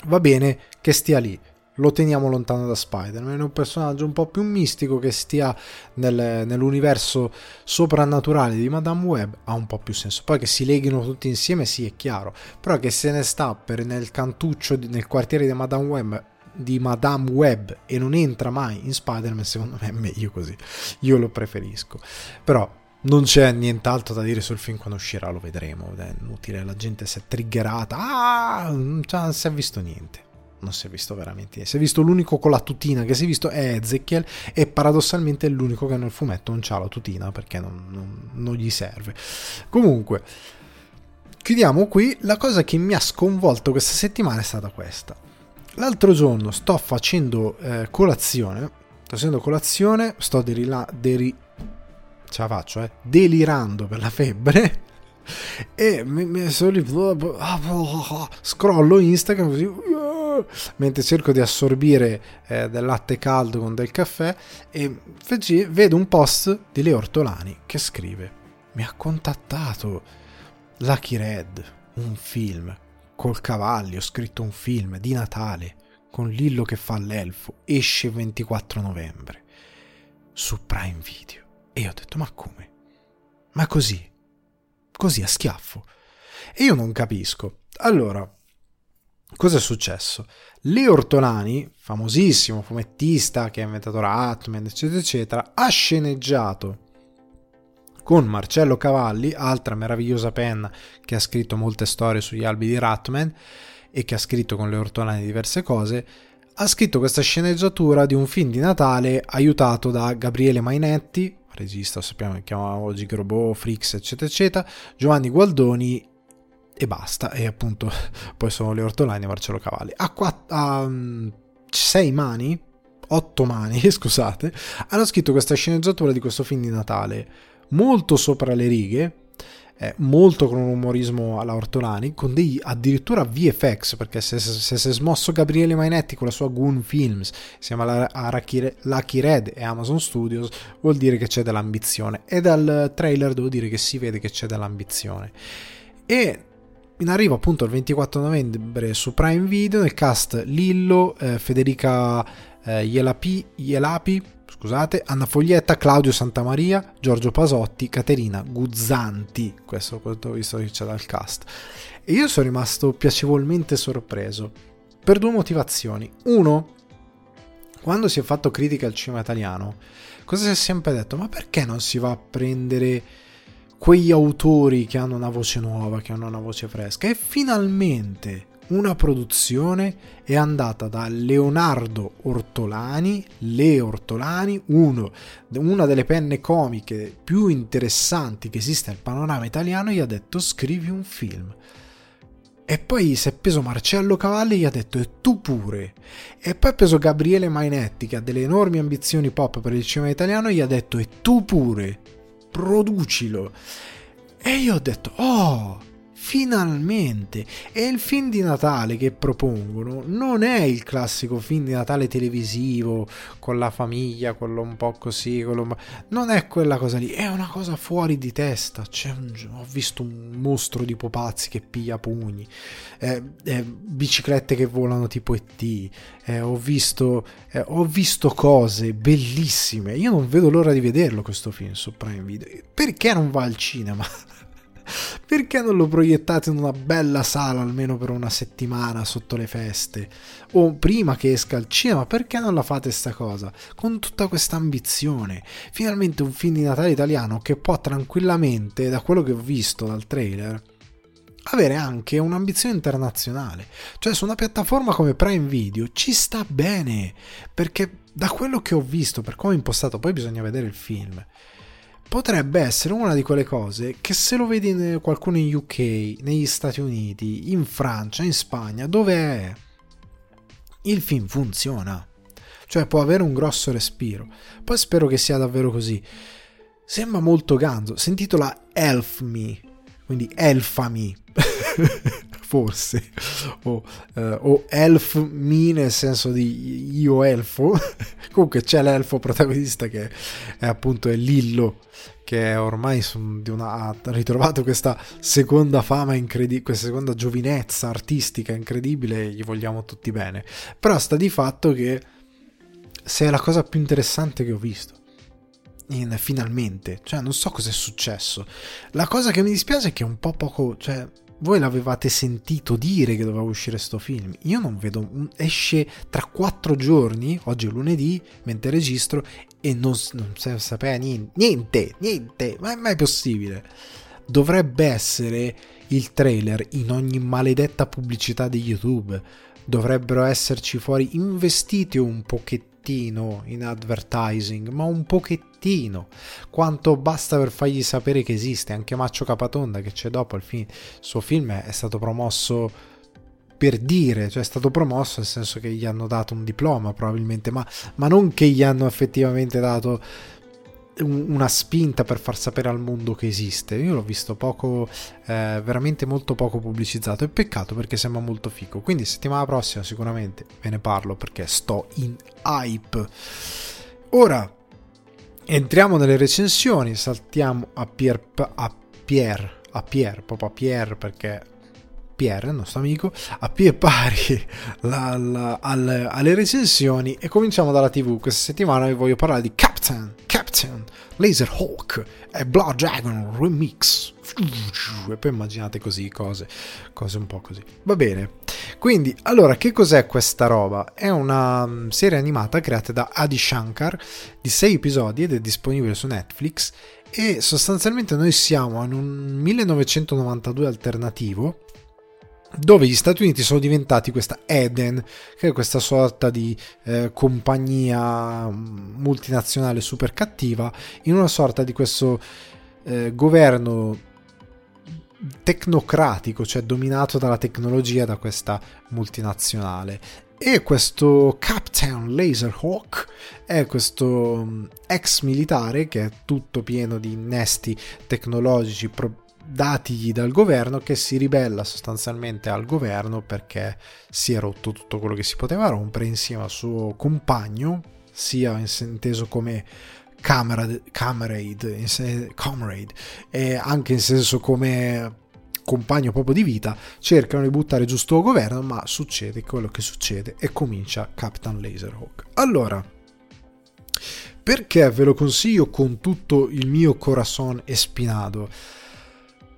va bene che stia lì lo teniamo lontano da Spider-Man. È un personaggio un po' più mistico che stia nel, nell'universo soprannaturale di Madame Web. Ha un po' più senso. Poi che si leghino tutti insieme, sì, è chiaro. Però che se ne sta per nel cantuccio, nel quartiere di Madame Web di Madame Web e non entra mai in Spider-Man, secondo me è meglio così. Io lo preferisco. Però non c'è nient'altro da dire sul film quando uscirà, lo vedremo. È inutile, la gente si è triggerata. Ah, non si è visto niente non si è visto veramente niente. Si è visto l'unico con la tutina che si è visto è Ezekiel e paradossalmente è l'unico che nel fumetto non ha la tutina perché non, non, non gli serve. Comunque, chiudiamo qui. La cosa che mi ha sconvolto questa settimana è stata questa. L'altro giorno sto facendo eh, colazione. Sto facendo colazione, sto derila- deri- ce la faccio, eh, delirando per la febbre. [laughs] E mi, mi sono lì, scrollo Instagram così, mentre cerco di assorbire eh, del latte caldo con del caffè e vedo un post di Leo Ortolani che scrive mi ha contattato Lucky Red, un film col cavalli, ho scritto un film di Natale con Lillo che fa l'elfo, esce il 24 novembre su Prime Video. E io ho detto, ma come? Ma così? Così a schiaffo? E io non capisco. Allora, cosa è successo? Leo Ortolani, famosissimo fumettista che ha inventato Ratman, eccetera, eccetera, ha sceneggiato con Marcello Cavalli, altra meravigliosa penna che ha scritto molte storie sugli albi di Ratman e che ha scritto con le ortolani diverse cose, ha scritto questa sceneggiatura di un film di Natale aiutato da Gabriele Mainetti, regista sappiamo che chiamava oggi Grobò, Frix, eccetera, eccetera, Giovanni Gualdoni e basta. E appunto [laughs] poi sono le ortolani e Marcello Cavalli. Ha, quatt- ha um, sei mani, otto mani, [laughs] scusate, hanno scritto questa sceneggiatura di questo film di Natale molto sopra le righe, eh, molto con un umorismo alla Ortolani, con dei addirittura VFX, perché se, si è smosso Gabriele Mainetti con la sua Goon Films, insieme a Lucky Red e Amazon Studios, vuol dire che c'è dell'ambizione. E dal trailer devo dire che si vede che c'è dell'ambizione. E in arrivo appunto il 24 novembre su Prime Video, nel cast Lillo, eh, Federica eh, Ielapi, Ielapi scusate, Anna Foglietta, Claudio Santamaria, Giorgio Pasotti, Caterina Guzzanti, questo ho visto che c'è dal cast. E io sono rimasto piacevolmente sorpreso, per due motivazioni. Uno, quando si è fatto critica al cinema italiano, cosa si è sempre detto? Ma perché non si va a prendere quegli autori che hanno una voce nuova, che hanno una voce fresca? E finalmente una produzione è andata da Leonardo Ortolani, Le Ortolani, uno, una delle penne comiche più interessanti che esiste nel panorama italiano, gli ha detto scrivi un film. E poi si è preso Marcello Cavalli e gli ha detto e tu pure. E poi ha preso Gabriele Mainetti che ha delle enormi ambizioni pop per il cinema italiano e gli ha detto e tu pure, producilo. E io ho detto oh finalmente! E il film di Natale che propongono non è il classico film di Natale televisivo con la famiglia, quello un po' così, quello... non è quella cosa lì, è una cosa fuori di testa. Un... ho visto un mostro di popazzi che piglia pugni, eh, eh, biciclette che volano tipo ET, eh, ho, visto, eh, ho visto cose bellissime. Io non vedo l'ora di vederlo questo film su Prime Video. Perché non va al cinema? [laughs] Perché non lo proiettate in una bella sala almeno per una settimana sotto le feste? O prima che esca al cinema, perché non la fate sta cosa? Con tutta questa ambizione. Finalmente un film di Natale italiano che può tranquillamente, da quello che ho visto dal trailer, avere anche un'ambizione internazionale. Cioè su una piattaforma come Prime Video ci sta bene, perché da quello che ho visto, per come è impostato, poi bisogna vedere il film potrebbe essere una di quelle cose che se lo vedi in qualcuno in UK, negli Stati Uniti, in Francia, in Spagna, dove è, il film funziona. Cioè può avere un grosso respiro. Poi spero che sia davvero così. Sembra molto ganzo. Si intitola Elf Me, quindi Elfami. [laughs] Forse. O, uh, o Elf Me nel senso di io elfo. [laughs] Comunque c'è l'elfo protagonista che è appunto è Lillo che ormai una, ha ritrovato questa seconda fama incredibile, questa seconda giovinezza artistica incredibile, gli vogliamo tutti bene. Però sta di fatto che se è la cosa più interessante che ho visto. In, finalmente, cioè non so cosa è successo. La cosa che mi dispiace è che è un po' poco, cioè voi l'avevate sentito dire che doveva uscire sto film. Io non vedo. Esce tra quattro giorni, oggi è lunedì, mentre registro, e non, non sapeva niente. Niente, niente, ma è mai possibile. Dovrebbe essere il trailer in ogni maledetta pubblicità di YouTube. Dovrebbero esserci fuori investiti un pochettino pochettino in advertising, ma un pochettino, quanto basta per fargli sapere che esiste. Anche Maccio Capatonda che c'è dopo, il, film, il suo film è stato promosso per dire, cioè è stato promosso nel senso che gli hanno dato un diploma probabilmente, ma, ma non che gli hanno effettivamente dato una spinta per far sapere al mondo che esiste. Io l'ho visto poco, eh, veramente molto poco pubblicizzato. E peccato perché sembra molto figo. Quindi settimana prossima sicuramente ve ne parlo perché sto in hype. Ora entriamo nelle recensioni. Saltiamo a Pier, a Pier, a Pier, proprio a Pier perché Pierre, il nostro amico, a pie pari [laughs] la, la, alle, alle recensioni e cominciamo dalla TV. Questa settimana vi voglio parlare di Captain, Captain, Laser Hawk e Blood Dragon Remix. E poi immaginate così cose, cose un po' così. Va bene. Quindi, allora, che cos'è questa roba? È una mm, serie animata creata da Adi Shankar di 6 episodi ed è disponibile su Netflix e sostanzialmente noi siamo in un 1992 alternativo dove gli Stati Uniti sono diventati questa Eden, che è questa sorta di eh, compagnia mm, multinazionale super cattiva, in una sorta di questo eh, governo tecnocratico, cioè dominato dalla tecnologia da questa multinazionale. E questo Captain Laserhawk è questo mm, ex militare che è tutto pieno di innesti tecnologici, pro- datigli dal governo che si ribella sostanzialmente al governo perché si è rotto tutto quello che si poteva rompere insieme al suo compagno, sia inteso come camarade, camarade, comrade e anche in senso come compagno proprio di vita, cercano di buttare giusto il governo, ma succede quello che succede e comincia Captain Laserhawk. Allora, perché ve lo consiglio con tutto il mio corazon espinato?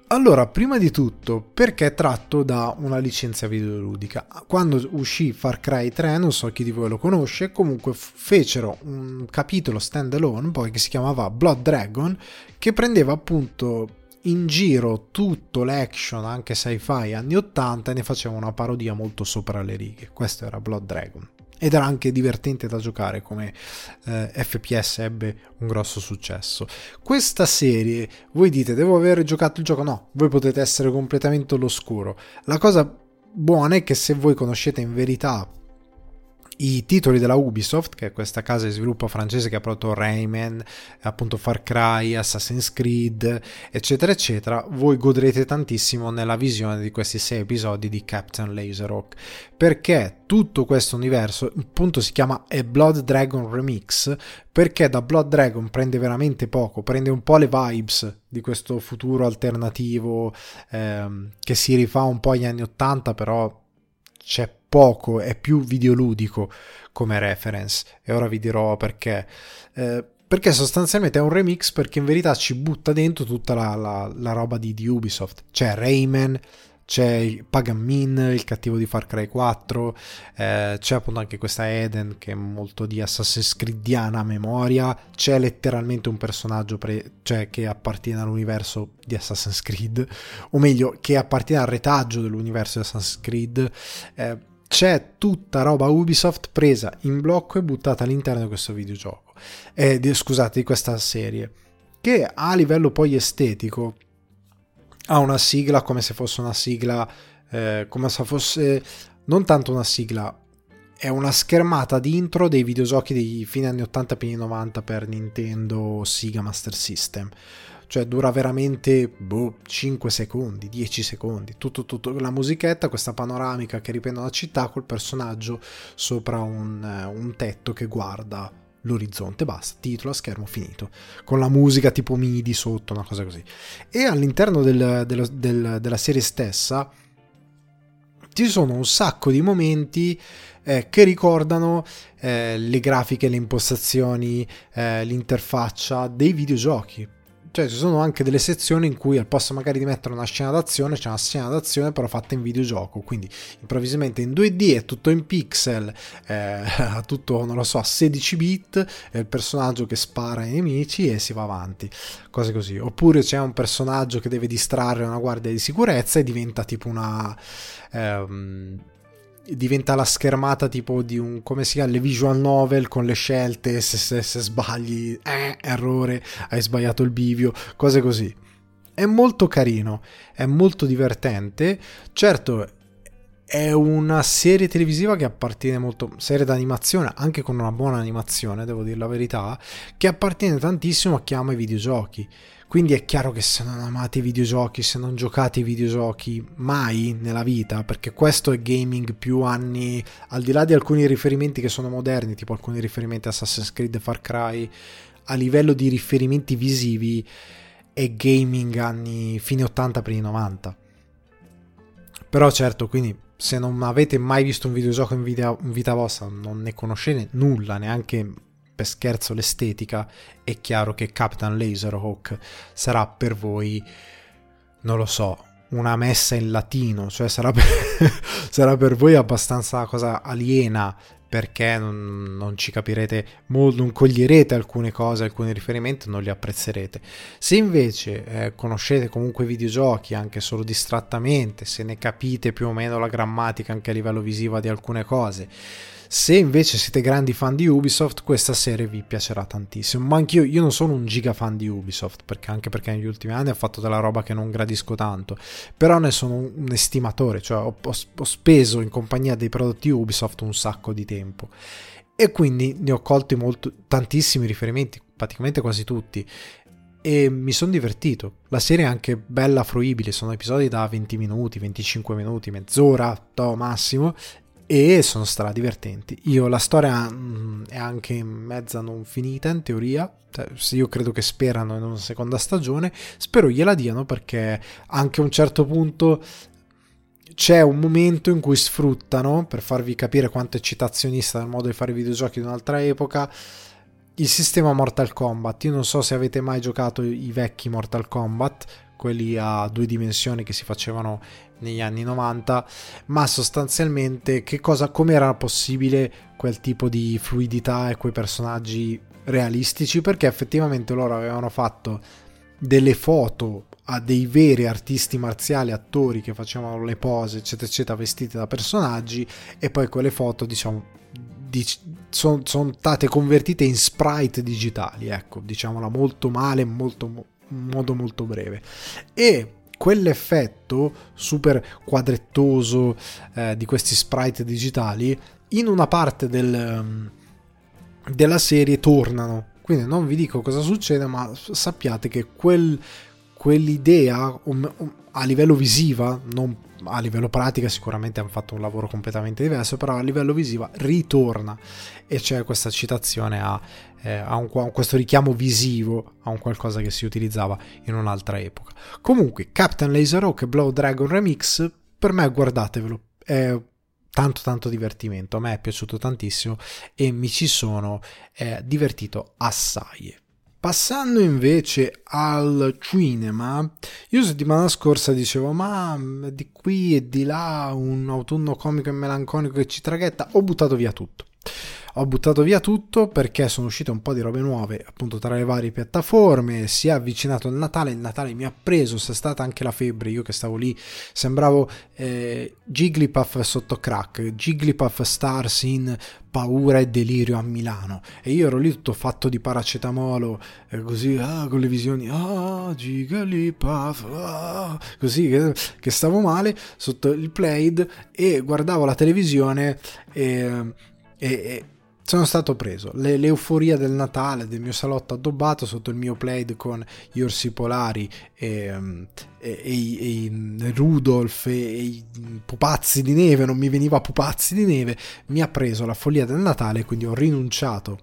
Allora, prima di tutto, perché tratto da una licenza videoludica? Quando uscì Far Cry 3, non so chi di voi lo conosce, comunque fecero un capitolo standalone poi che si chiamava Blood Dragon, che prendeva appunto in giro tutto l'action, anche sci-fi anni 80 e ne faceva una parodia molto sopra le righe. Questo era Blood Dragon ed era anche divertente da giocare come eh, FPS ebbe un grosso successo. Questa serie, voi dite, devo aver giocato il gioco? No, voi potete essere completamente all'oscuro. La cosa buona è che se voi conoscete in verità i titoli della Ubisoft, che è questa casa di sviluppo francese che ha prodotto Rayman, appunto Far Cry, Assassin's Creed, eccetera, eccetera, voi godrete tantissimo nella visione di questi sei episodi di Captain Laserhawk, perché tutto questo universo appunto si chiama A Blood Dragon Remix, perché da Blood Dragon prende veramente poco, prende un po' le vibes di questo futuro alternativo ehm, che si rifà un po' agli anni 80, però c'è poco, è più videoludico come reference e ora vi dirò perché. Eh, perché sostanzialmente è un remix perché in verità ci butta dentro tutta la, la, la roba di, di Ubisoft. C'è Rayman, c'è Pagan Min, il cattivo di Far Cry 4, eh, c'è appunto anche questa Eden che è molto di Assassin's Creediana a memoria, c'è letteralmente un personaggio pre- cioè, che appartiene all'universo di Assassin's Creed, o meglio, che appartiene al retaggio dell'universo di Assassin's Creed. Eh, c'è tutta roba Ubisoft presa in blocco e buttata all'interno di questo videogioco, eh, di, scusate, di questa serie, che a livello poi estetico ha una sigla come se fosse una sigla, eh, come se fosse non tanto una sigla, è una schermata di intro dei videogiochi dei fine anni 80 e 90 per Nintendo Sega Master System. Cioè dura veramente boh, 5 secondi, 10 secondi, tutto, tutto, la musichetta, questa panoramica che riprende la città col personaggio sopra un, un tetto che guarda l'orizzonte, basta, titolo a schermo finito, con la musica tipo MIDI sotto, una cosa così. E all'interno del, del, del, della serie stessa ci sono un sacco di momenti eh, che ricordano eh, le grafiche, le impostazioni, eh, l'interfaccia dei videogiochi. Cioè ci sono anche delle sezioni in cui al posto magari di mettere una scena d'azione c'è una scena d'azione però fatta in videogioco, quindi improvvisamente in 2D è tutto in pixel, eh, [laughs] tutto non lo so a 16 bit, è il personaggio che spara ai nemici e si va avanti, cose così. Oppure c'è un personaggio che deve distrarre una guardia di sicurezza e diventa tipo una... Ehm, diventa la schermata tipo di un come si chiama le visual novel con le scelte se, se, se sbagli eh, errore hai sbagliato il bivio cose così è molto carino è molto divertente certo è una serie televisiva che appartiene molto, serie d'animazione, anche con una buona animazione, devo dire la verità, che appartiene tantissimo a chi ama i videogiochi. Quindi è chiaro che se non amate i videogiochi, se non giocate ai videogiochi mai nella vita, perché questo è gaming più anni, al di là di alcuni riferimenti che sono moderni, tipo alcuni riferimenti a Assassin's Creed e Far Cry, a livello di riferimenti visivi è gaming anni fine 80 primi 90. Però certo, quindi se non avete mai visto un videogioco in vita vostra, non ne conoscete nulla, neanche per scherzo l'estetica, è chiaro che Captain Laserhawk sarà per voi, non lo so, una messa in latino, cioè sarà per, [laughs] sarà per voi abbastanza cosa aliena perché non, non, ci capirete molto, non coglierete alcune cose, alcuni riferimenti, non li apprezzerete. Se invece eh, conoscete comunque i videogiochi anche solo distrattamente, se ne capite più o meno la grammatica anche a livello visivo di alcune cose, se invece siete grandi fan di Ubisoft, questa serie vi piacerà tantissimo. Ma anch'io io non sono un giga fan di Ubisoft, perché anche perché negli ultimi anni ha fatto della roba che non gradisco tanto. Però ne sono un estimatore, cioè ho, ho, ho speso in compagnia dei prodotti Ubisoft un sacco di tempo. E quindi ne ho colti molto, tantissimi riferimenti, praticamente quasi tutti e mi sono divertito. La serie è anche bella fruibile, sono episodi da 20 minuti, 25 minuti, mezz'ora, to massimo e sono stra divertenti. Io la storia mh, mm, è anche mezza non finita in teoria, cioè, io credo che sperano in una seconda stagione, spero gliela diano perché anche a un certo punto c'è un momento in cui sfruttano, per farvi capire quanto è citazionista nel modo di fare videogiochi di un'altra epoca, il sistema Mortal Kombat. Io non so se avete mai giocato i vecchi Mortal Kombat, quelli a due dimensioni che si facevano negli anni 90, ma sostanzialmente che cosa, come era possibile quel tipo di fluidità e quei personaggi realistici? Perché effettivamente loro avevano fatto delle foto a dei veri artisti marziali, attori che facevano le pose, eccetera, eccetera, vestiti da personaggi, e poi quelle foto, diciamo, sono son state convertite in sprite digitali, ecco, diciamola molto male, molto, modo molto breve. E quell'effetto super quadrettoso eh, di questi sprite digitali in una parte del, um, della serie tornano. Quindi non vi dico cosa succede, ma sappiate che quel, quell'idea a livello visiva, non a livello pratica sicuramente hanno fatto un lavoro completamente diverso, però a livello visiva ritorna e c'è questa citazione a, eh, a, un, a questo richiamo visivo a un qualcosa che si utilizzava in un'altra epoca. Comunque, Captain Laserhawk e Blow Dragon Remix, per me guardatevelo, è tanto tanto divertimento, a me è piaciuto tantissimo e mi ci sono eh, divertito assai. Passando invece al cinema, io settimana scorsa dicevo ma di qui e di là un autunno comico e melanconico che ci traghetta, ho buttato via tutto ho buttato via tutto perché sono uscite un po' di robe nuove appunto tra le varie piattaforme si è avvicinato il Natale il Natale mi ha preso c'è stata anche la febbre io che stavo lì sembravo eh, Jigglypuff sotto crack Jigglypuff Stars in paura e delirio a Milano. E io ero lì tutto fatto di paracetamolo eh, così ah, con le visioni ah Jigglypuff ah, così che, che, stavo male sotto il plaid e guardavo la televisione e, e, e sono stato preso. Le, l'euforia del Natale, del mio salotto addobbato sotto il mio plaid con gli orsi polari e, um, e, e, e Rudolph e, i pupazzi di neve, non mi veniva pupazzi di neve, mi ha preso la follia del Natale, quindi ho rinunciato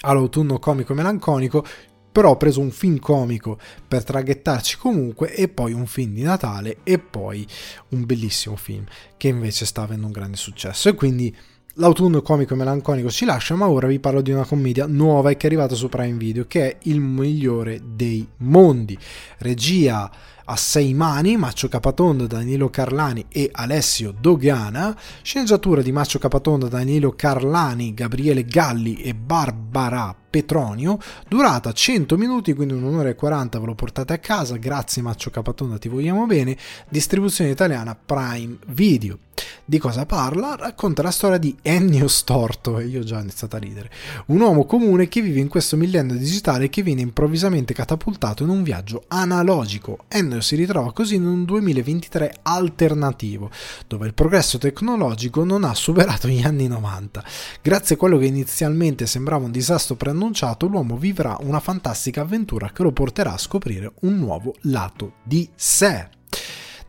all'autunno comico melanconico, però ho preso un film comico per traghettarci comunque e poi un film di Natale e poi un bellissimo film che invece sta avendo un grande successo e quindi L'autunno comico e melanconico ci lascia, ma ora vi parlo di una commedia nuova e che è arrivata su Prime Video, che è Il migliore dei mondi. Regia a sei mani, Maccio Capatonda, Danilo Carlani e Alessio Dogana, sceneggiatura di Maccio Capatonda, Danilo Carlani, Gabriele Galli e Barbara Petronio, durata 100 minuti, quindi un'ora e 40 ve lo portate a casa, grazie Maccio Capatonda, ti vogliamo bene, distribuzione italiana Prime Video. Di cosa parla? Racconta la storia di Ennio Storto, e io ho già iniziato a ridere, un uomo comune che vive in questo millennio digitale e che viene improvvisamente catapultato in un viaggio analogico. Ennio si ritrova così in un 2023 alternativo, dove il progresso tecnologico non ha superato gli anni 90. Grazie a quello che inizialmente sembrava un disastro preannunciato, l'uomo vivrà una fantastica avventura che lo porterà a scoprire un nuovo lato di sé.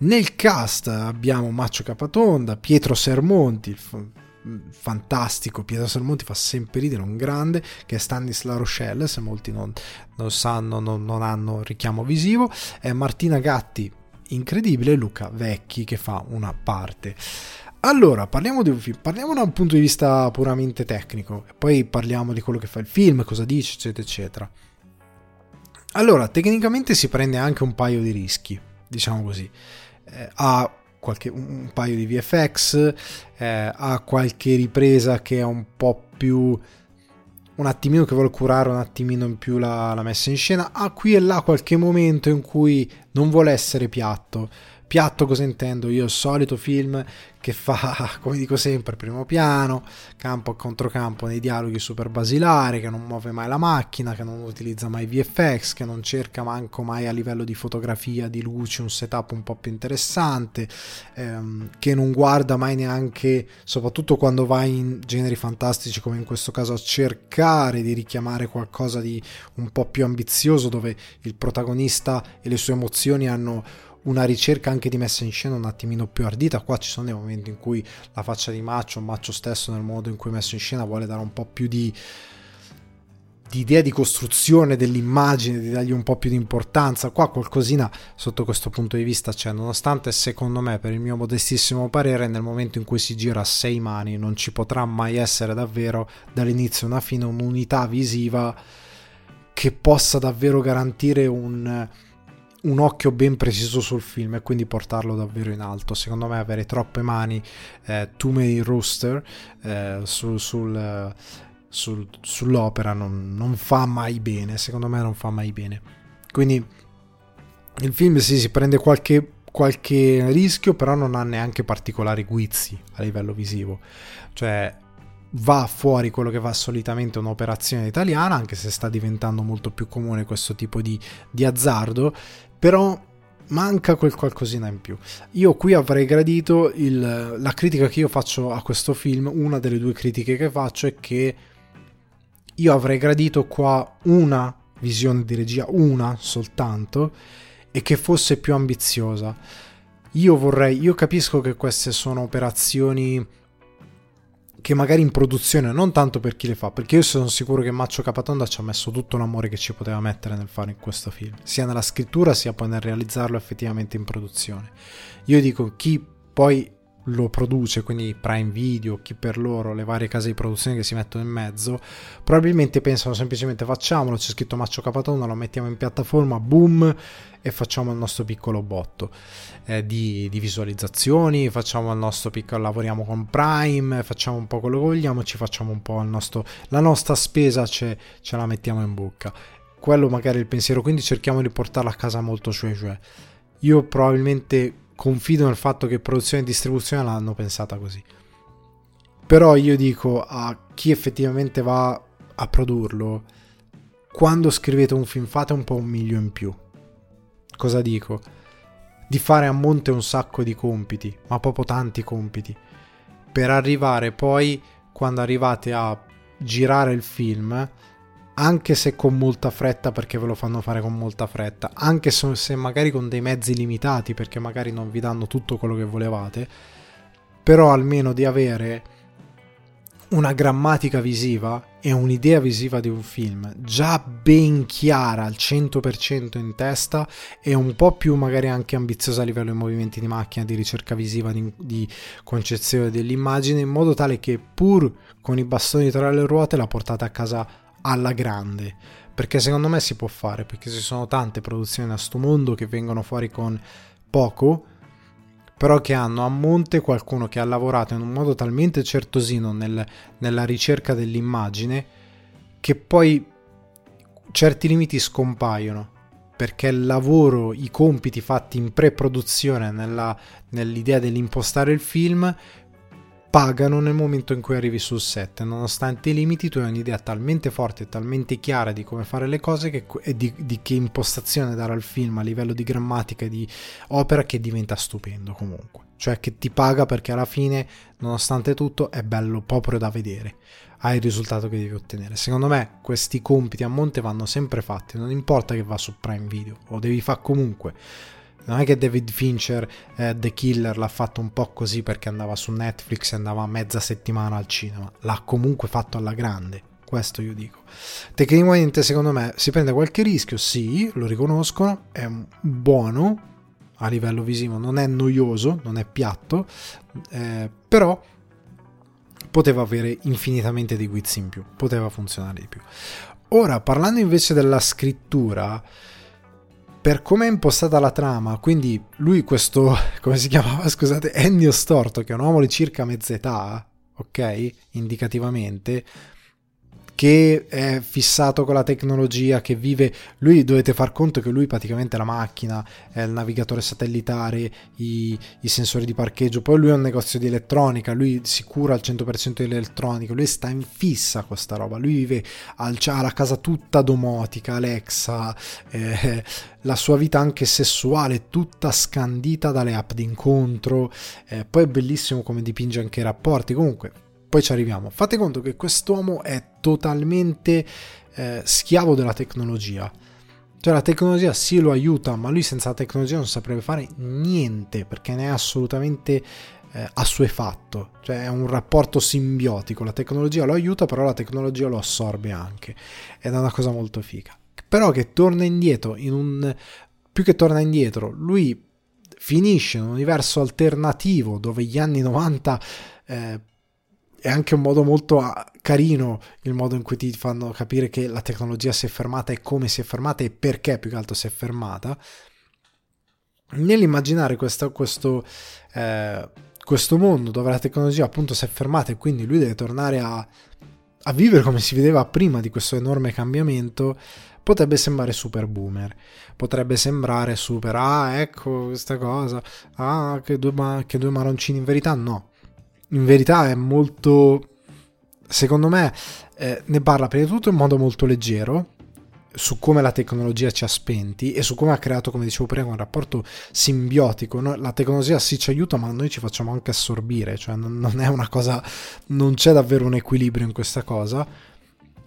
Nel cast abbiamo Maccio Capatonda, Pietro Sermonti, fantastico, Pietro Sermonti fa sempre ridere, un grande, che è Stanis La Rochelle, se molti non, non sanno, non, non, hanno richiamo visivo, è Martina Gatti, incredibile, Luca Vecchi che fa una parte. Allora, parliamo di un film, parliamo da un punto di vista puramente tecnico, poi parliamo di quello che fa il film, cosa dice, eccetera, eccetera. Allora, tecnicamente si prende anche un paio di rischi, diciamo così eh, ha qualche, un paio di VFX, eh, ha qualche ripresa che è un po' più un attimino che vuole curare un attimino in più la, la, messa in scena. Ha qui e là qualche momento in cui non vuole essere piatto piatto cosa intendo? Io il solito film che fa, [laughs] come dico sempre, primo piano, campo a controcampo nei dialoghi super basilari, che non muove mai la macchina, che non utilizza mai VFX, che non cerca manco mai a livello di fotografia, di luce, un setup un po' più interessante, ehm, che non guarda mai neanche, soprattutto quando va in generi fantastici come in questo caso, a cercare di richiamare qualcosa di un po' più ambizioso, dove il protagonista e le sue emozioni hanno una ricerca anche di messa in scena un attimino più ardita. Qua ci sono dei momenti in cui la faccia di Maccio, Maccio stesso nel modo in cui è messo in scena vuole dare un po' più di, di idea di costruzione dell'immagine, di dargli un po' più di importanza. Qua qualcosina sotto questo punto di vista c'è, nonostante secondo me, per il mio modestissimo parere, nel momento in cui si gira a sei mani non ci potrà mai essere davvero dall'inizio alla fine un'unità visiva che possa davvero garantire un un occhio ben preciso sul film e quindi portarlo davvero in alto. Secondo me avere troppe mani, eh, too many rooster eh, sul, sul, sul, sull'opera non, non, fa mai bene, secondo me non fa mai bene. Quindi il film sì, si prende qualche, qualche rischio, però non ha neanche particolari guizzi a livello visivo. Cioè va fuori quello che va solitamente un'operazione italiana, anche se sta diventando molto più comune questo tipo di, di azzardo, però manca quel qualcosina in più. Io qui avrei gradito il, la critica che io faccio a questo film, una delle due critiche che faccio è che io avrei gradito qua una visione di regia, una soltanto, e che fosse più ambiziosa. Io vorrei, io capisco che queste sono operazioni che magari in produzione, non tanto per chi le fa, perché io sono sicuro che Maccio Capatonda ci ha messo tutto l'amore che ci poteva mettere nel fare in questo film, sia nella scrittura sia poi nel realizzarlo effettivamente in produzione. Io dico chi poi lo produce, quindi Prime Video, chi per loro, le varie case di produzione che si mettono in mezzo, probabilmente pensano semplicemente facciamolo, c'è scritto Maccio Capatonda, lo mettiamo in piattaforma, boom, e facciamo il nostro piccolo botto eh, di, di, visualizzazioni, facciamo il nostro piccolo, lavoriamo con Prime, facciamo un po' quello che vogliamo, ci facciamo un po' il nostro, la nostra spesa ce, ce la mettiamo in bocca. Quello magari è il pensiero, quindi cerchiamo di portarla a casa molto cioè, cioè. Io probabilmente confido nel fatto che produzione e distribuzione l'hanno pensata così. Però io dico a chi effettivamente va a produrlo, quando scrivete un film fate un po' un miglio in più. Cosa dico? Di fare a monte un sacco di compiti, ma proprio tanti compiti, per arrivare poi, quando arrivate a girare il film, anche se con molta fretta perché ve lo fanno fare con molta fretta, anche se magari con dei mezzi limitati perché magari non vi danno tutto quello che volevate, però almeno di avere una grammatica visiva e un'idea visiva di un film già ben chiara al 100% in testa e un po' più magari anche ambiziosa a livello di movimenti di macchina, di ricerca visiva, di, di concezione dell'immagine, in modo tale che pur con i bastoni tra le ruote la portate a casa alla grande. Perché secondo me si può fare perché ci sono tante produzioni a sto mondo che vengono fuori con poco però che hanno a monte qualcuno che ha lavorato in un modo talmente certosino nel, nella ricerca dell'immagine che poi certi limiti scompaiono perché il lavoro, i compiti fatti in pre-produzione nella, nell'idea dell'impostare il film pagano nel momento in cui arrivi sul set. Nonostante i limiti, tu hai un'idea talmente forte e talmente chiara di come fare le cose che, e di, di, che impostazione dare al film a livello di grammatica e di opera che diventa stupendo comunque. Cioè che ti paga perché alla fine, nonostante tutto, è bello proprio da vedere. Hai il risultato che devi ottenere. Secondo me questi compiti a monte vanno sempre fatti, non importa che va su Prime Video, lo devi fare comunque non è che David Fincher eh, The Killer l'ha fatto un po' così perché andava su Netflix e andava mezza settimana al cinema, l'ha comunque fatto alla grande, questo io dico. Tecnicamente secondo me si prende qualche rischio, sì, lo riconoscono, è buono a livello visivo, non è noioso, non è piatto, eh, però poteva avere infinitamente di guizzi in più, poteva funzionare di più. Ora, parlando invece della scrittura, per come è impostata la trama, quindi lui questo, [laughs] come si chiamava, scusate, Ennio Storto, che è un uomo di circa mezza età, ok, indicativamente, che è fissato con la tecnologia, che vive, lui dovete far conto che lui praticamente la macchina, è il navigatore satellitare, i, i sensori di parcheggio, poi lui ha un negozio di elettronica, lui si cura al 100% dell'elettronica, lui sta in fissa con questa roba, lui vive al, ha la casa tutta domotica, Alexa, eh, [laughs] la sua vita anche sessuale tutta scandita dalle app d'incontro, eh, poi è bellissimo come dipinge anche i rapporti, comunque poi ci arriviamo. Fate conto che quest'uomo è totalmente eh, schiavo della tecnologia. Cioè la tecnologia sì lo aiuta, ma lui senza la tecnologia non saprebbe fare niente perché ne è assolutamente eh, assuefatto. Cioè è un rapporto simbiotico. La tecnologia lo aiuta, però la tecnologia lo assorbe anche. Ed è una cosa molto figa. Però che torna indietro in un... più che torna indietro, lui finisce in un universo alternativo dove gli anni 90 eh, è anche un modo molto ah, carino il modo in cui ti fanno capire che la tecnologia si è fermata e come si è fermata e perché più che altro si è fermata. Nell'immaginare questo, questo, eh, questo mondo dove la tecnologia appunto si è fermata e quindi lui deve tornare a, a vivere come si vedeva prima di questo enorme cambiamento, potrebbe sembrare super boomer, potrebbe sembrare super, ah ecco questa cosa, ah che due, che due maroncini, in verità. No, in verità è molto, secondo me, eh, ne parla prima di tutto in modo molto leggero su come la tecnologia ci ha spenti e su come ha creato, come dicevo prima, un rapporto simbiotico. No? La tecnologia sì ci aiuta, ma noi ci facciamo anche assorbire, cioè non, non è una cosa, non c'è davvero un equilibrio in questa cosa.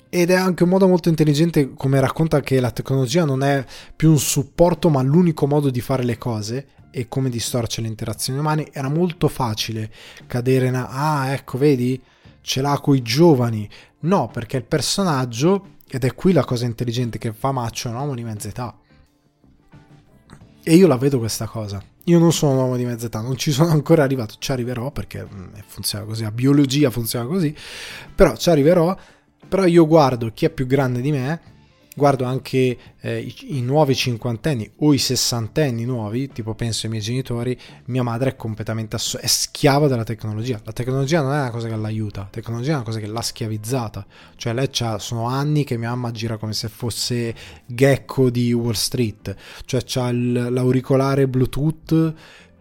Ed è anche un modo molto intelligente come racconta che la tecnologia non è più un supporto, ma l'unico modo di fare le cose e come distorce le interazioni umane, era molto facile cadere in... Ah, ecco, vedi? Ce l'ha coi giovani. No, perché il personaggio, ed è qui la cosa intelligente che fa Maccio, è un uomo di mezza età. E io la vedo questa cosa. Io non sono un uomo di mezza età, non ci sono ancora arrivato, ci arriverò perché mm, funziona così, la biologia funziona così, però ci arriverò, però io guardo chi è più grande di me guardo anche eh, i, i, nuovi cinquantenni o i sessantenni nuovi, tipo penso ai miei genitori, mia madre è completamente ass- è schiava della tecnologia. La tecnologia non è una cosa che l'aiuta, la tecnologia è una cosa che l'ha schiavizzata. Cioè lei c'ha, sono anni che mia mamma gira come se fosse Gecko di Wall Street, cioè c'ha il, l'auricolare Bluetooth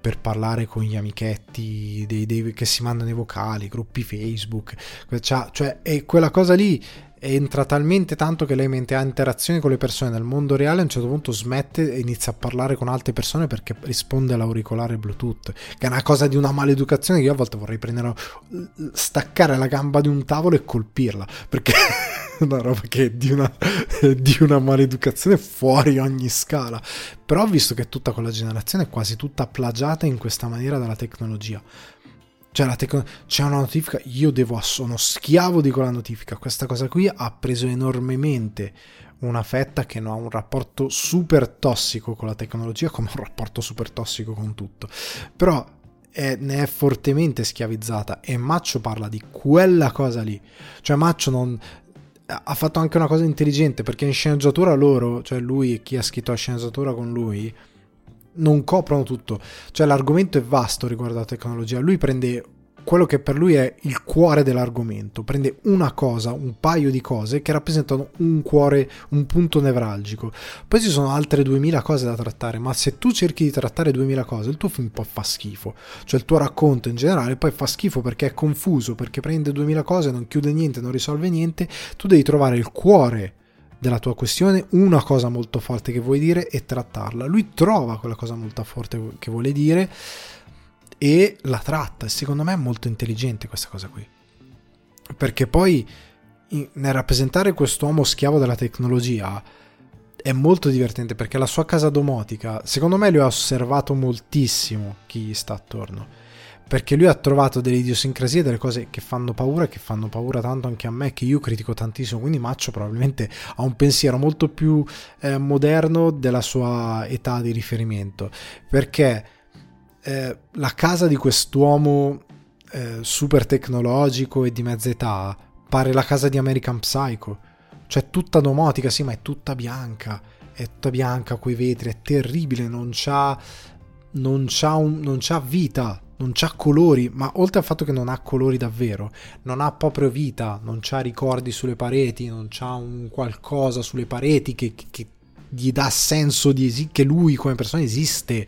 per parlare con gli amichetti dei, dei, che si mandano i vocali, gruppi Facebook, cioè, e quella cosa lì entra talmente tanto che lei mentre ha interazioni con le persone nel mondo reale a un certo punto smette e inizia a parlare con altre persone perché risponde all'auricolare Bluetooth che è una cosa di una maleducazione che io a volte vorrei prendere staccare la gamba di un tavolo e colpirla perché [laughs] è una roba che è di una, di una maleducazione fuori ogni scala. Però ho visto che tutta quella generazione è quasi tutta plagiata in questa maniera dalla tecnologia cioè tecno- c'è una notifica, io devo, sono schiavo di quella notifica. Questa cosa qui ha preso enormemente una fetta che non ha un rapporto super tossico con la tecnologia come un rapporto super tossico con tutto. Però è, ne è fortemente schiavizzata e Maccio parla di quella cosa lì. Cioè Maccio non, ha fatto anche una cosa intelligente perché in sceneggiatura loro, cioè lui e chi ha scritto la sceneggiatura con lui, non coprono tutto. Cioè l'argomento è vasto riguardo alla tecnologia. Lui prende quello che per lui è il cuore dell'argomento. Prende una cosa, un paio di cose che rappresentano un cuore, un punto nevralgico. Poi ci sono altre 2000 cose da trattare, ma se tu cerchi di trattare 2000 cose, il tuo film poi fa schifo. Cioè il tuo racconto in generale poi fa schifo perché è confuso, perché prende 2000 cose, non chiude niente, non risolve niente. Tu devi trovare il cuore della tua questione, una cosa molto forte che vuoi dire e trattarla. Lui trova quella cosa molto forte che vuole dire e la tratta. Secondo me è molto intelligente questa cosa qui. Perché poi nel rappresentare quest'uomo schiavo della tecnologia è molto divertente perché la sua casa domotica, secondo me lui ha osservato moltissimo chi gli sta attorno perché lui ha trovato delle idiosincrasie, delle cose che fanno paura, che fanno paura tanto anche a me, che io critico tantissimo, quindi Maccio probabilmente ha un pensiero molto più eh, moderno della sua età di riferimento, perché eh, la casa di quest'uomo eh, super tecnologico e di mezza età pare la casa di American Psycho, cioè tutta domotica, sì, ma è tutta bianca, è tutta bianca, quei vetri, è terribile, non c'ha, non c'ha, un, non c'ha vita non c'ha colori, ma oltre al fatto che non ha colori davvero, non ha proprio vita, non c'ha ricordi sulle pareti, non c'ha un qualcosa sulle pareti che, che gli dà senso di esi- che lui come persona esiste,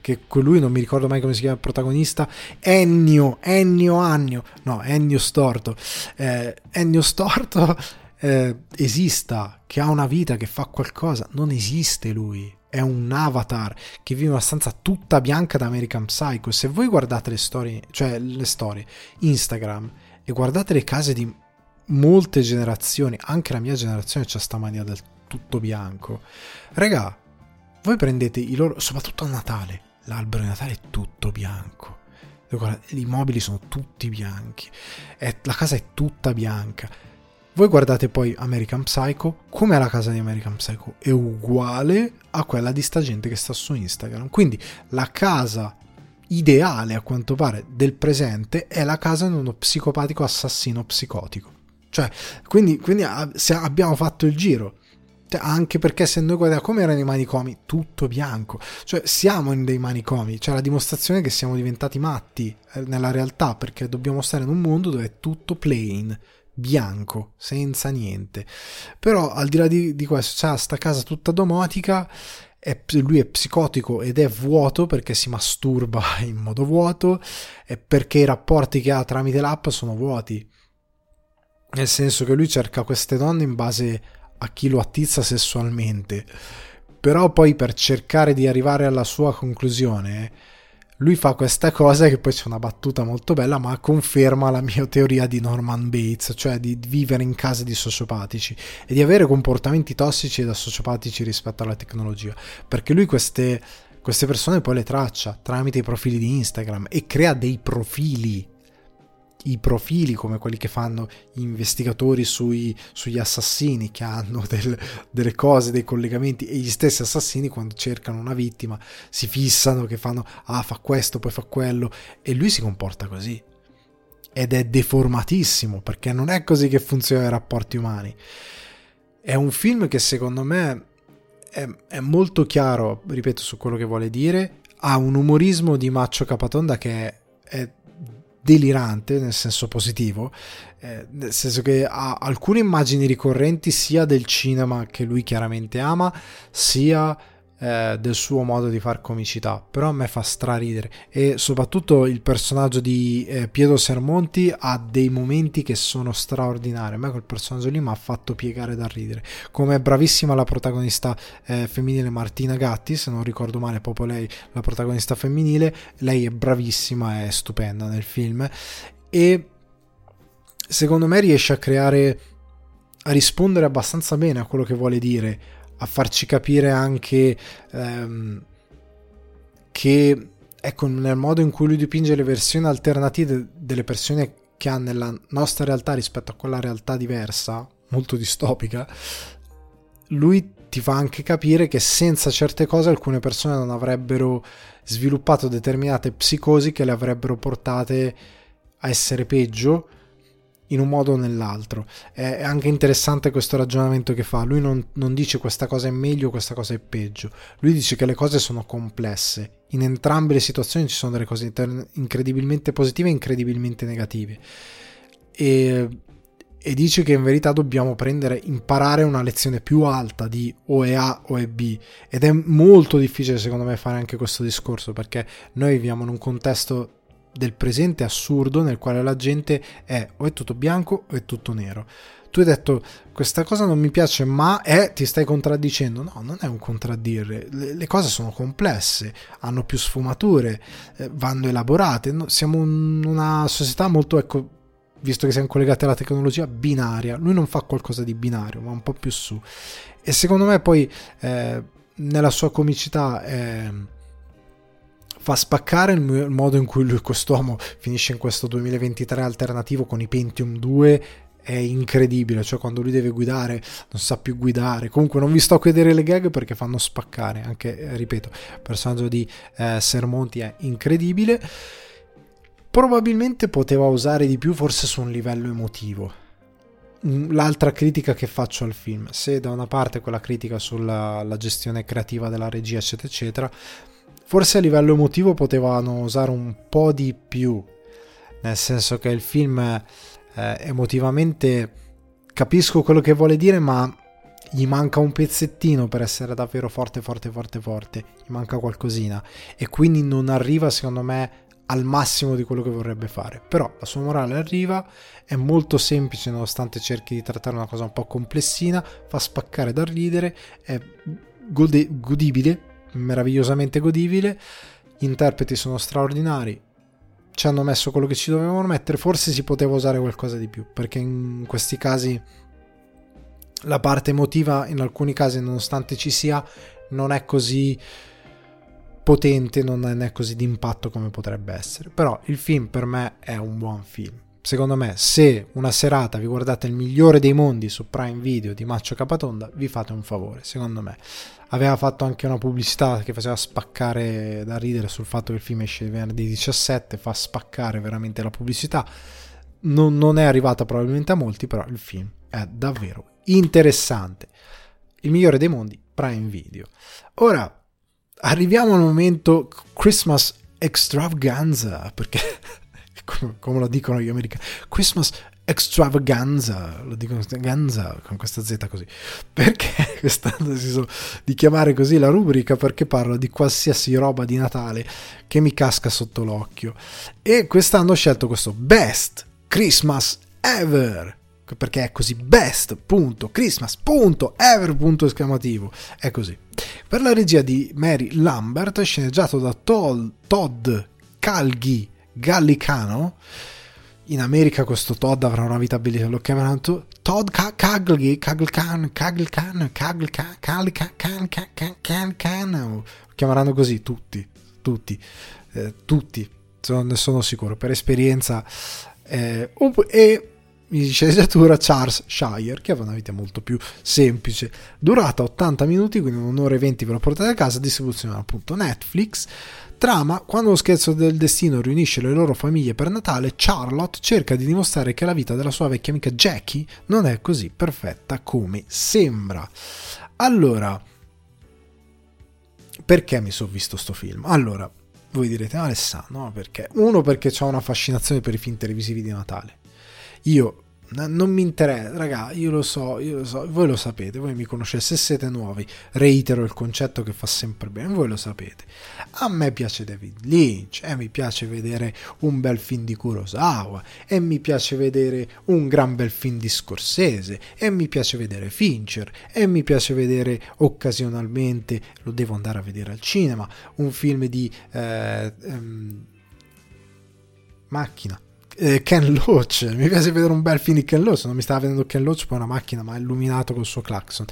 che lui non mi ricordo mai come si chiama il protagonista, Ennio, Ennio Annio, no, Ennio Storto, eh, Ennio Storto eh, esista, che ha una vita, che fa qualcosa, non esiste lui è un avatar che vive una stanza tutta bianca da American Psycho. Se voi guardate le storie, cioè le storie, Instagram, e guardate le case di molte generazioni, anche la mia generazione c'ha sta mania del tutto bianco. Regà, voi prendete i loro, soprattutto a Natale, l'albero di Natale è tutto bianco. I mobili sono tutti bianchi, è, la casa è tutta bianca voi guardate poi American Psycho, come la casa di American Psycho è uguale a quella di sta gente che sta su Instagram. Quindi la casa ideale a quanto pare del presente è la casa di uno psicopatico assassino psicotico. Cioè, quindi, quindi abbiamo fatto il giro. Cioè, anche perché se noi guardiamo come erano i manicomi, tutto bianco. Cioè, siamo in dei manicomi. Cioè, la dimostrazione che siamo diventati matti eh, nella realtà perché dobbiamo stare in un mondo dove è tutto plain bianco, senza niente. Però al di là di, di questo, c'ha sta casa tutta domotica, è, lui è psicotico ed è vuoto perché si masturba [laughs] in modo vuoto e perché i rapporti che ha tramite l'app sono vuoti. Nel senso che lui cerca queste donne in base a chi lo attizza sessualmente. Però poi per cercare di arrivare alla sua conclusione lui fa questa cosa che poi c'è una battuta molto bella, ma conferma la mia teoria di Norman Bates, cioè di vivere in casa di sociopatici e di avere comportamenti tossici da sociopatici rispetto alla tecnologia. Perché lui queste, queste persone poi le traccia tramite i profili di Instagram e crea dei profili i profili come quelli che fanno gli investigatori sui, sugli assassini che hanno [laughs] del, delle cose, dei collegamenti e gli stessi assassini quando cercano una vittima si fissano che fanno ah fa questo poi fa quello e lui si comporta così. Ed è deformatissimo perché non è così che funzionano i rapporti umani. È un film che secondo me è, è molto chiaro ripeto su quello che vuole dire. Ha un umorismo di Maccio Capatonda che è, è delirante nel senso positivo, eh, nel senso che ha alcune immagini ricorrenti sia del cinema che lui chiaramente ama, sia eh, del suo modo di far comicità, però a me fa straridere. E soprattutto il personaggio di eh, Pietro Sermonti ha dei momenti che sono straordinari, a me quel personaggio lì mi ha fatto piegare da ridere, come è bravissima la protagonista eh, femminile Martina Gatti, se non ricordo male proprio lei la protagonista femminile, lei è bravissima, è stupenda nel film. E secondo me riesce a creare a rispondere abbastanza bene a quello che vuole dire a farci capire anche ehm, che ecco nel modo in cui lui dipinge le versioni alternative delle persone che ha nella nostra realtà rispetto a quella realtà diversa, molto distopica, lui ti fa anche capire che senza certe cose alcune persone non avrebbero sviluppato determinate psicosi che le avrebbero portate a essere peggio in un modo o nell'altro. È anche interessante questo ragionamento che fa. Lui non, non, dice questa cosa è meglio, questa cosa è peggio. Lui dice che le cose sono complesse In entrambe le situazioni ci sono delle cose incredibilmente positive e incredibilmente negative. E, e dice che in verità dobbiamo prendere, imparare una lezione più alta di o è A o è B. Ed è molto difficile secondo me fare anche questo discorso perché noi viviamo in un contesto del presente assurdo nel quale la gente è o è tutto bianco o è tutto nero. Tu hai detto questa cosa non mi piace, ma è ti stai contraddicendo. No, non è un contraddire. Le, le cose sono complesse, hanno più sfumature, eh, vanno elaborate. No, siamo in una società molto, ecco, visto che siamo collegati alla tecnologia, binaria. Lui non fa qualcosa di binario, ma un po' più su. E secondo me poi eh, nella sua comicità... Eh, fa spaccare il, modo in cui lui, quest'uomo finisce in questo 2023 alternativo con i Pentium 2 è incredibile, cioè quando lui deve guidare non sa più guidare. Comunque non vi sto a vedere le gag perché fanno spaccare, anche eh, ripeto, il personaggio di eh, Sermonti è incredibile. Probabilmente poteva usare di più forse su un livello emotivo. L'altra critica che faccio al film, se da una parte quella critica sulla gestione creativa della regia eccetera eccetera, Forse a livello emotivo potevano usare un po' di più, nel senso che il film eh, emotivamente capisco quello che vuole dire, ma gli manca un pezzettino per essere davvero forte, forte, forte, forte. Gli manca qualcosina e quindi non arriva, secondo me, al massimo di quello che vorrebbe fare. Però la sua morale arriva, è molto semplice nonostante cerchi di trattare una cosa un po' complessina, fa spaccare da ridere, è gode- godibile meravigliosamente godibile, gli interpreti sono straordinari, ci hanno messo quello che ci dovevano mettere, forse si poteva usare qualcosa di più, perché in questi casi la parte emotiva in alcuni casi nonostante ci sia non è così potente, non è così d'impatto come potrebbe essere, però il film per me è un buon film. Secondo me, se una serata vi guardate il migliore dei mondi su Prime Video di Maccio Capatonda, vi fate un favore, secondo me. Aveva fatto anche una pubblicità che faceva spaccare da ridere sul fatto che il film esce venerdì 17, fa spaccare veramente la pubblicità. Non, non è arrivata probabilmente a molti, però il film è davvero interessante. Il migliore dei mondi, Prime Video. Ora, arriviamo al momento Christmas extravaganza, perché [laughs] come, lo dicono gli americani, Christmas extravaganza, lo dicono ganza con questa Z così, [laughs] perché quest'anno deciso di chiamare così la rubrica? Perché parlo di qualsiasi roba di Natale che mi casca sotto l'occhio. E quest'anno ho scelto questo Best Christmas Ever perché è così best punto Christmas punto ever punto esclamativo. È così. Per la regia di Mary Lambert sceneggiato da Todd Calghi gallicano. In America questo Todd avrà una vita bellissima, lo chiameranno Todd Cagley, Caglcan, Caglcan, Caglcan, Caglcan, Caglcan, lo chiameranno così tutti, tutti, eh, tutti, ne sono sicuro, per esperienza. Eh, e in sceneggiatura Charles Shire che aveva una vita molto più semplice durata 80 minuti quindi un'ora e 20 ve lo portate a casa distribuzione appunto Netflix Trama, quando lo scherzo del destino riunisce le loro famiglie per Natale, Charlotte cerca di dimostrare che la vita della sua vecchia amica Jackie non è così perfetta come sembra. Allora, perché mi sono visto sto film? Allora, voi direte, Alessandro, perché? Uno, perché ho una fascinazione per i film televisivi di Natale. Io non mi interessa, raga, io lo so, io lo so, voi lo sapete, voi mi conoscete, se siete nuovi, reitero il concetto che fa sempre bene, voi lo sapete. A me piace David Lynch, e mi piace vedere un bel film di Kurosawa, e mi piace vedere un gran bel film di Scorsese, e mi piace vedere Fincher, e mi piace vedere occasionalmente, lo devo andare a vedere al cinema, un film di... Eh, ehm, macchina eh, Ken Loach. [laughs] Mi piace vedere un bel film di Ken Loach. Non mi stava vedendo Ken Loach poi una macchina, ma illuminato col suo clacson.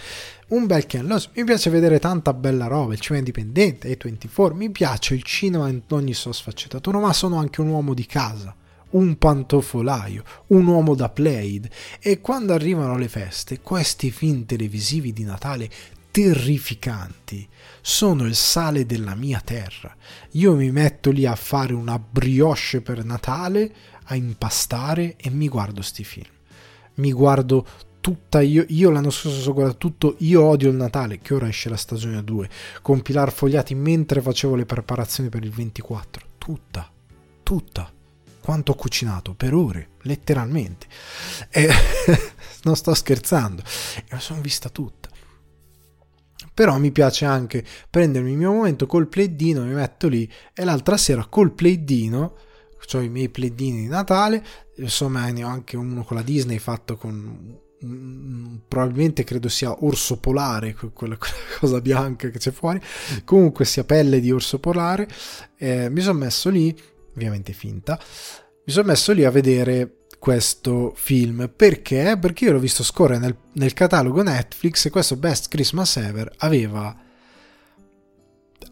Un bel Ken Loach. Mi piace vedere tanta bella roba. Il cinema indipendente, A24. Mi piace il cinema in ogni sua sfaccettatura, ma sono anche un uomo di casa. Un pantofolaio, un uomo da Played. E quando arrivano le feste, questi film televisivi di Natale terrificanti sono il sale della mia terra. Io mi metto lì a fare una brioche per Natale a impastare e mi guardo sti film. Mi guardo tutta io, io l'anno scorso ho guardato tutto Io odio il Natale, che ora esce la stagione 2, con Pilar Fogliati mentre facevo le preparazioni per il 24. Tutta, tutta. Quanto ho cucinato? Per ore, letteralmente. E [laughs] non sto scherzando. E la sono vista tutta. Però mi piace anche prendermi il mio momento col pleddino, mi metto lì e l'altra sera col pleddino ho i miei pleddini di Natale, insomma ne ho anche uno con la Disney fatto con probabilmente credo sia orso polare quella, [laughs] quella, cosa bianca che c'è fuori. Comunque sia pelle di orso polare. Eh, mi sono messo lì ovviamente finta mi sono messo lì a vedere questo film. Perché? Perché io l'ho visto scorrere nel, nel catalogo Netflix e questo Best Christmas Ever aveva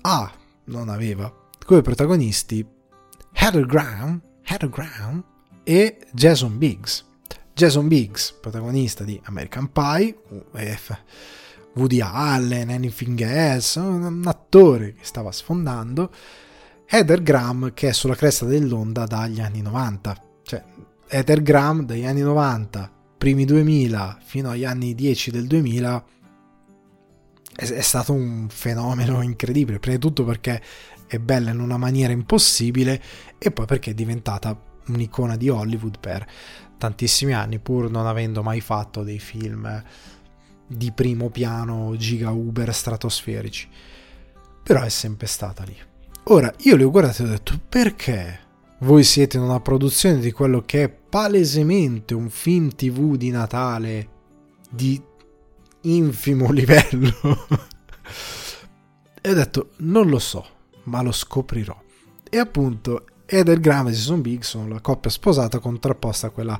ah non aveva come protagonisti Heather Graham Heather Graham e Jason Biggs. Jason Biggs, protagonista di American Pie, Woody Allen, Anything Else, un attore che stava sfondando, Heather Graham che è sulla cresta dell'onda dagli anni 90. Cioè, Heather Graham dagli anni 90, primi 2000 fino agli anni 10 del 2000 è, è stato un fenomeno incredibile, prima di tutto perché è bella in una maniera impossibile e poi perché è diventata un'icona di Hollywood per tantissimi anni pur non avendo mai fatto dei film di primo piano giga uber stratosferici. Però è sempre stata lì. Ora io li ho guardati e ho detto perché voi siete in una produzione di quello che è palesemente un film tv di Natale di infimo [laughs] livello? E ho detto non lo so ma lo scoprirò. E appunto Eder Graham e Jason Biggs sono la coppia sposata contrapposta a quella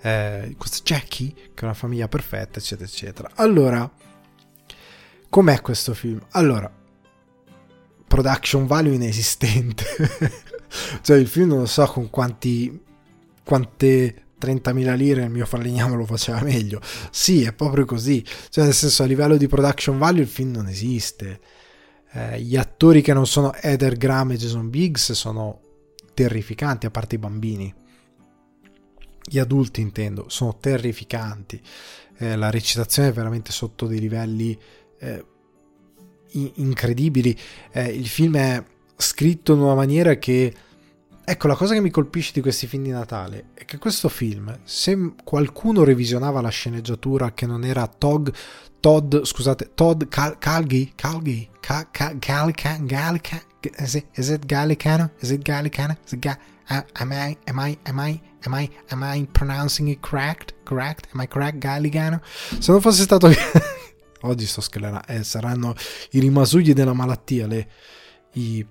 eh, questa Jackie che è una famiglia perfetta eccetera eccetera. Allora com'è questo film? allora production value inesistente. [laughs] Cioè il film non lo so con quanti quante 30.000 lire il mio falegname lo faceva meglio. Sì è proprio così. Cioè nel senso a livello di production value il film non esiste eh, gli attori che non sono Eder Graham e Jason Biggs sono terrificanti, a parte i bambini. Gli adulti intendo, sono terrificanti. Eh, la recitazione è veramente sotto dei livelli eh, incredibili. Eh, il film è scritto in una maniera che... Ecco, la cosa che mi colpisce di questi film di Natale è che questo film, se qualcuno revisionava la sceneggiatura che non era Todd, Todd scusate, Todd Cal- Calgi, Calgi, Cal- Cal- is it Gallicano? Is it Gallicano? Is it uh, am I am I am I am I am I pronouncing it correct? Correct? Am I correct Gallicano? Se non fosse stato [laughs] oggi sto schelerando, eh, saranno i rimasugli della malattia, le, i,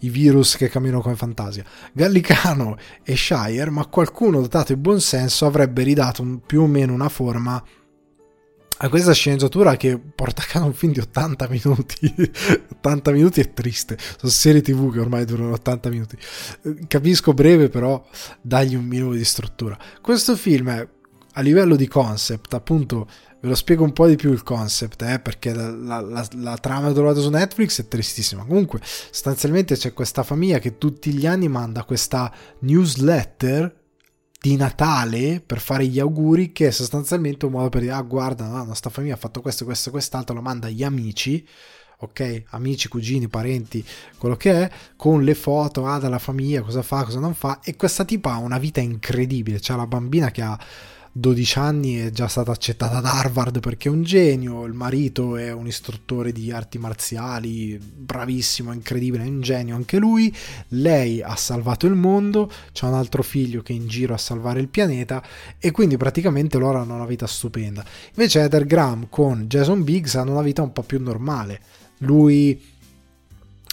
i, virus che camminano come fantasia. Gallicano e Shire, ma qualcuno dotato di buon senso avrebbe ridato un, più o meno una forma a questa sceneggiatura che porta a casa un film di 80 minuti [laughs] 80 minuti è triste. Sono serie tv che ormai durano 80 minuti. Capisco breve però dagli un minimo di struttura. Questo film è a livello di concept appunto ve lo spiego un po' di più il concept eh, perché la, la, la, la trama trovata su Netflix è tristissima. Comunque sostanzialmente c'è questa famiglia che tutti gli anni manda questa newsletter di Natale per fare gli auguri che è sostanzialmente un modo per dire ah guarda la nostra famiglia ha fatto questo questo quest'altro lo manda agli amici ok? Amici cugini parenti quello che è con le foto ah dalla famiglia cosa fa cosa non fa e questa tipa ha una vita incredibile. C'è la bambina che ha 12 anni è già stata accettata ad Harvard perché è un genio, il marito è un istruttore di arti marziali, bravissimo, incredibile, è un genio anche lui, lei ha salvato il mondo, c'è un altro figlio che è in giro a salvare il pianeta e quindi praticamente loro hanno una vita stupenda. Invece Heather Graham con Jason Biggs hanno una vita un po' più normale. Lui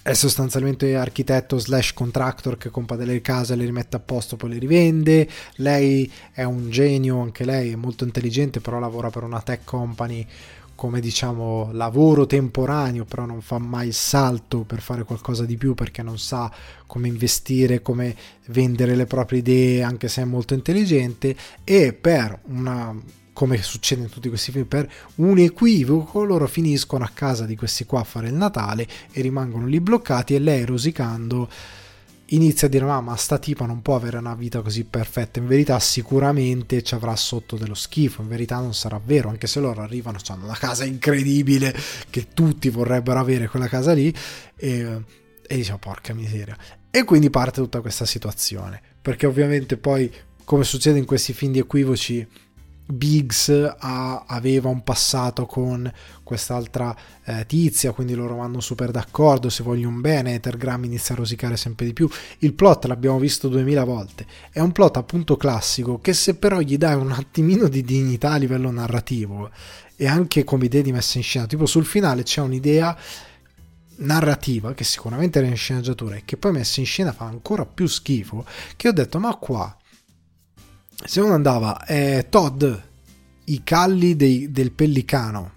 è sostanzialmente architetto slash contractor che compra delle case, le rimette a posto, poi le rivende. Lei è un genio, anche lei è molto intelligente, però lavora per una tech company come diciamo lavoro temporaneo, però non fa mai il salto per fare qualcosa di più perché non sa come investire, come vendere le proprie idee, anche se è molto intelligente e per una come succede in tutti questi film, per un equivoco loro finiscono a casa di questi qua a fare il Natale e rimangono lì bloccati e lei rosicando inizia a dire ma, ma sta tipa non può avere una vita così perfetta. In verità sicuramente ci avrà sotto dello schifo in verità non sarà vero anche se loro arrivano hanno una casa incredibile che tutti vorrebbero avere quella casa lì e, e dice porca miseria. E quindi parte tutta questa situazione perché ovviamente poi come succede in questi film di equivoci Biggs ha, aveva un passato con quest'altra eh, tizia, quindi loro vanno super d'accordo, se vogliono bene, Ethergram inizia a rosicare sempre di più. Il plot l'abbiamo visto duemila volte, è un plot appunto classico che se però gli dai un attimino di dignità a livello narrativo e anche come idea di messa in scena, tipo sul finale c'è un'idea narrativa che sicuramente era in sceneggiatura e che poi messa in scena fa ancora più schifo, che ho detto ma qua se uno andava, eh, Todd, i calli dei, del pellicano,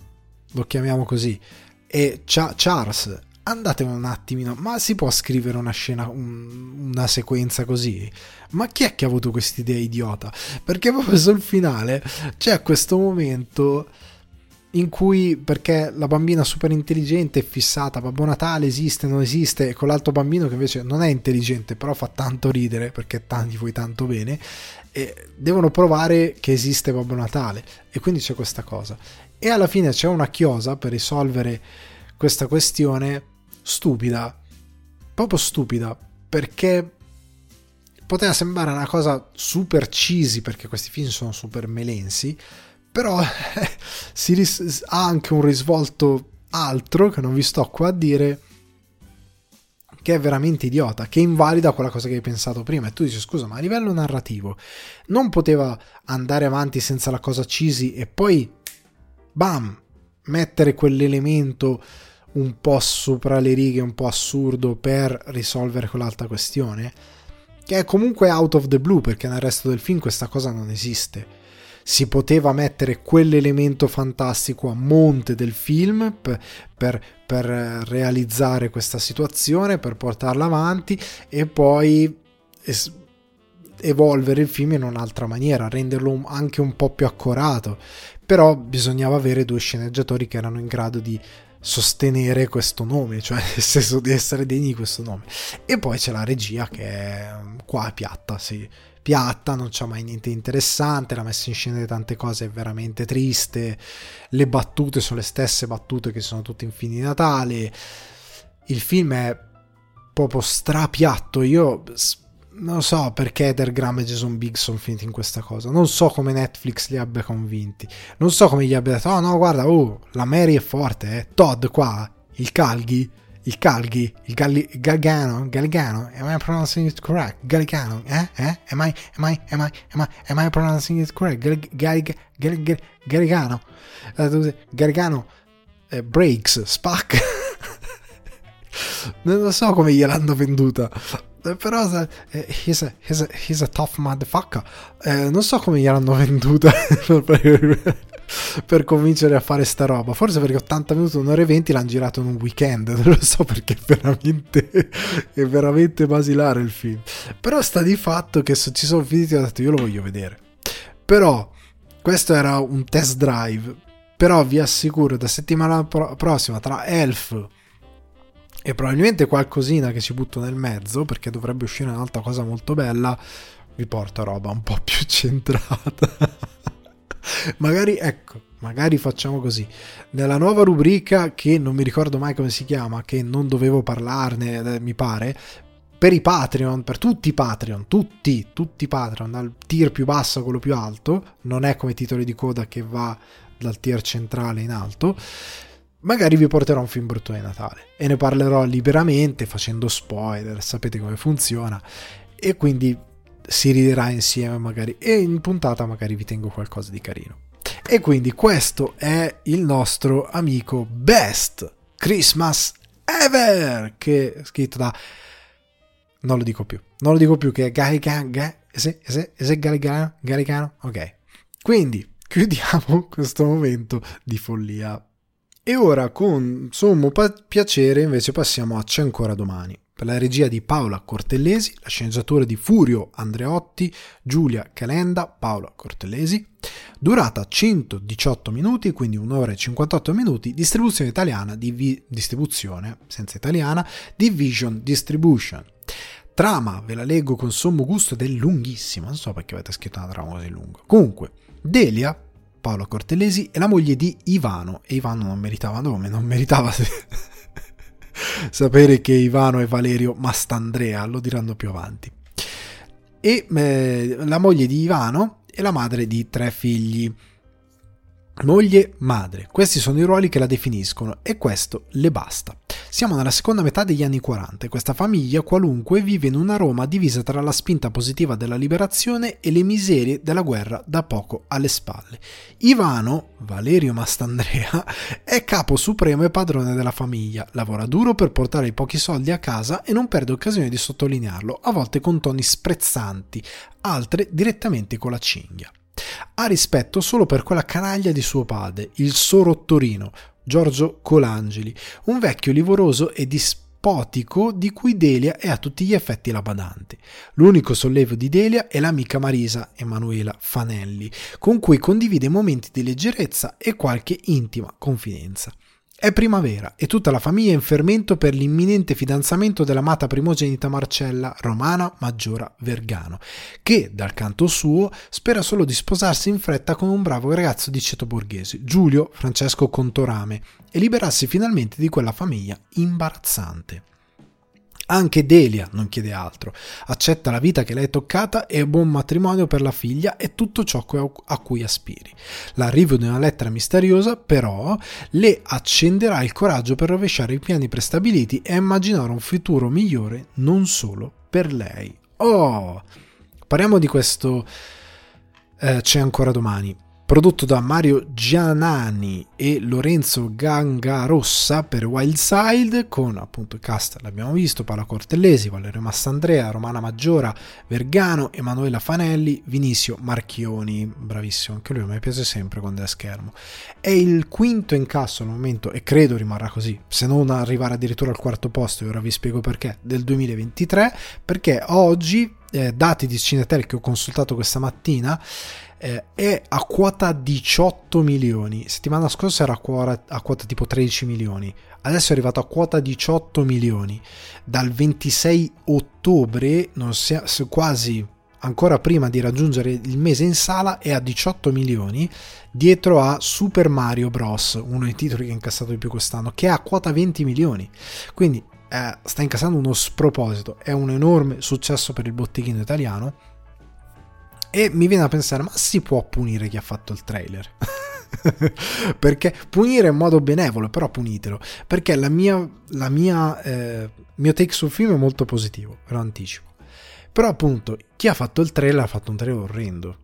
lo chiamiamo così, e Ch- Charles, andate un attimino, ma si può scrivere una scena, un, una sequenza così? Ma chi è che ha avuto quest'idea idiota? Perché proprio sul finale c'è questo momento in cui perché la bambina super intelligente è fissata, Babbo Natale esiste, non esiste, e con l'altro bambino che invece non è intelligente, però fa tanto ridere perché tanti vuoi tanto bene, e devono provare che esiste Babbo Natale e quindi c'è questa cosa. E alla fine c'è una chiosa per risolvere questa questione stupida, proprio stupida, perché poteva sembrare una cosa super cheesy perché questi film sono super melensi però [laughs] ris- ha anche un risvolto altro che non vi sto qua a dire che è veramente idiota, che invalida quella cosa che hai pensato prima. E tu dici scusa ma a livello narrativo non poteva andare avanti senza la cosa cheesy e poi bam mettere quell'elemento un po' sopra le righe, un po' assurdo per risolvere quell'altra questione? Che è comunque out of the blue perché nel resto del film questa cosa non esiste si poteva mettere quell'elemento fantastico a monte del film per, per, per realizzare questa situazione, per portarla avanti e poi es- evolvere il film in un'altra maniera, renderlo anche un po' più accorato. Però bisognava avere due sceneggiatori che erano in grado di sostenere questo nome, cioè [laughs] nel senso di essere degni di questo nome. E poi c'è la regia che è qua è piatta, sì piatta, non c'è mai niente interessante, la messa in scena di tante cose è veramente triste, le battute sono le stesse battute che sono tutte in fini di Natale, il film è proprio strapiatto, io non so perché Ethergram e Jason Biggs sono finiti in questa cosa, non so come Netflix li abbia convinti, non so come gli abbia detto, oh no guarda, oh, la Mary è forte, eh. Todd qua, il Calghi, il Calghi, il Galli, Galgano, Galgano, am I pronouncing it correct? Galgano, eh? Eh? Am I, am I, am I, am I, am I pronouncing it correct? Galgano, Galgano, uh, breaks, spac. [laughs] non lo so come gliel'hanno venduta. Però eh, he's, a, he's, a, he's a tough motherfucker. Eh, non so come gliel'hanno venduta [laughs] [laughs] per convincere a fare sta roba. Forse perché 80 minuti, un'ora e 20 l'hanno girato in un weekend. [laughs] Non lo so perché è veramente, [laughs] è veramente basilare il film. Però sta di fatto che se ci sono finiti ho detto io lo voglio vedere. Però questo era un test drive. Però vi assicuro, da settimana pro- prossima tra Elf e probabilmente qualcosina che ci butto nel mezzo perché dovrebbe uscire un'altra cosa molto bella vi porto roba un po' più centrata magari ecco, magari facciamo così. Nella nuova rubrica che non mi ricordo mai come si chiama, che non dovevo parlarne, eh, mi pare, per i Patreon, per tutti i Patreon, tutti, tutti i Patreon, dal tier più basso a quello più alto, non è come titoli di coda che va dal tier centrale in alto, magari vi porterò un film brutto di Natale e ne parlerò liberamente facendo spoiler, sapete come funziona e quindi si riderà insieme magari e in puntata magari vi tengo qualcosa di carino. E quindi questo è il nostro amico Best Christmas Ever che è scritto da non lo dico più, non lo dico più che è Garigano, Garigano, Garigano, ok. Quindi chiudiamo [laughs] questo momento di follia. E ora con sommo piacere invece passiamo a C'è ancora domani per la regia di Paola Cortellesi, la sceneggiatura di Furio Andreotti, Giulia Calenda, Paola Cortellesi, durata 118 minuti, quindi un'ora e 58 minuti, distribuzione italiana di vi- distribuzione senza italiana di Vision Distribution. Trama, ve la leggo con sommo gusto ed è lunghissima, non so perché avete scritto una trama così lunga. Comunque, Delia, Paolo Cortelesi, è la moglie di Ivano, e Ivano non meritava nome, non meritava [laughs] sapere che Ivano è Valerio Mastandrea, lo diranno più avanti. E eh, la moglie di Ivano è la madre di tre figli. Moglie, madre, questi sono i ruoli che la definiscono e questo le basta. Siamo nella seconda metà degli anni 40 e questa famiglia qualunque vive in una Roma divisa tra la spinta positiva della liberazione e le miserie della guerra da poco alle spalle. Ivano, Valerio Mastandrea, è capo supremo e padrone della famiglia, lavora duro per portare i pochi soldi a casa e non perde occasione di sottolinearlo, a volte con toni sprezzanti, altre direttamente con la cinghia. Ha rispetto solo per quella canaglia di suo padre, il sorottorino, Giorgio Colangeli, un vecchio livoroso e dispotico di cui Delia è a tutti gli effetti la badante. L'unico sollievo di Delia è l'amica Marisa Emanuela Fanelli, con cui condivide momenti di leggerezza e qualche intima confidenza. È primavera e tutta la famiglia è in fermento per l'imminente fidanzamento dell'amata primogenita Marcella Romana Maggiora Vergano, che, dal canto suo, spera solo di sposarsi in fretta con un bravo ragazzo di ceto borghese, Giulio Francesco Contorame, e liberarsi finalmente di quella famiglia imbarazzante. Anche Delia non chiede altro, accetta la vita che le è toccata e buon matrimonio per la figlia e tutto ciò a cui aspiri. L'arrivo di una lettera misteriosa, però, le accenderà il coraggio per rovesciare i piani prestabiliti e immaginare un futuro migliore non solo per lei. Oh! Parliamo di questo eh, C'è ancora domani prodotto da Mario Gianani e Lorenzo Gangarossa per Wildside, con appunto il cast, l'abbiamo visto, Paola Cortellesi, Valerio Massandrea, Romana Maggiora, Vergano, Emanuela Fanelli, Vinicio Marchioni, bravissimo, anche lui me piace sempre quando è a schermo. È il quinto incasso al momento, e credo rimarrà così, se non arrivare addirittura al quarto posto, e ora vi spiego perché, del 2023, perché oggi, eh, dati di Cinetel che ho consultato questa mattina, eh, è a quota 18 milioni. Settimana scorsa era a quota, a quota tipo 13 milioni. Adesso è arrivato a quota 18 milioni. Dal 26 ottobre, non sia, quasi ancora prima di raggiungere il mese in sala, è a 18 milioni, dietro a Super Mario Bros., uno dei titoli che ha incassato di più quest'anno, che è a quota 20 milioni. Quindi eh, sta incassando uno sproposito. È un enorme successo per il botteghino italiano e mi viene a pensare, ma si può punire chi ha fatto il trailer? [laughs] perché punire in modo benevolo, però punitelo. Perché la mia, la mia eh, mio take sul film è molto positivo, ve lo anticipo. Però appunto, chi ha fatto il trailer ha fatto un trailer orrendo.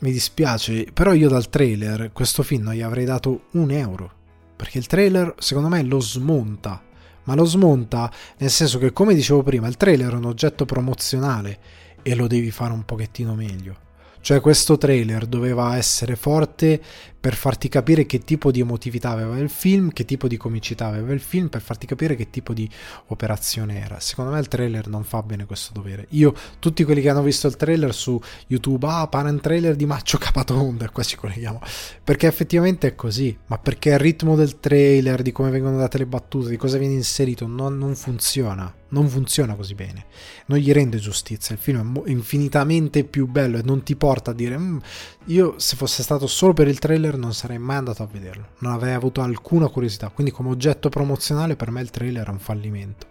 Mi dispiace, però io dal trailer questo film non gli avrei dato un euro. Perché il trailer, secondo me, lo smonta. Ma lo smonta nel senso che, come dicevo prima, il trailer è un oggetto promozionale e lo devi fare un pochettino meglio. Cioè questo trailer doveva essere forte per farti capire che tipo di emotività aveva il film, che tipo di comicità aveva il film, per farti capire che tipo di operazione era. Secondo me il trailer non fa bene questo dovere. Io, tutti quelli che hanno visto il trailer su YouTube, ah, parent trailer di Maccio Capatonda, qua ci colleghiamo. Perché effettivamente è così, ma perché il ritmo del trailer, di come vengono date le battute, di cosa viene inserito, non, non funziona non funziona così bene, non gli rende giustizia, il film è infinitamente più bello e non ti porta a dire mm, io se fosse stato solo per il trailer non sarei mai andato a vederlo, non avrei avuto alcuna curiosità, quindi come oggetto promozionale per me il trailer è un fallimento.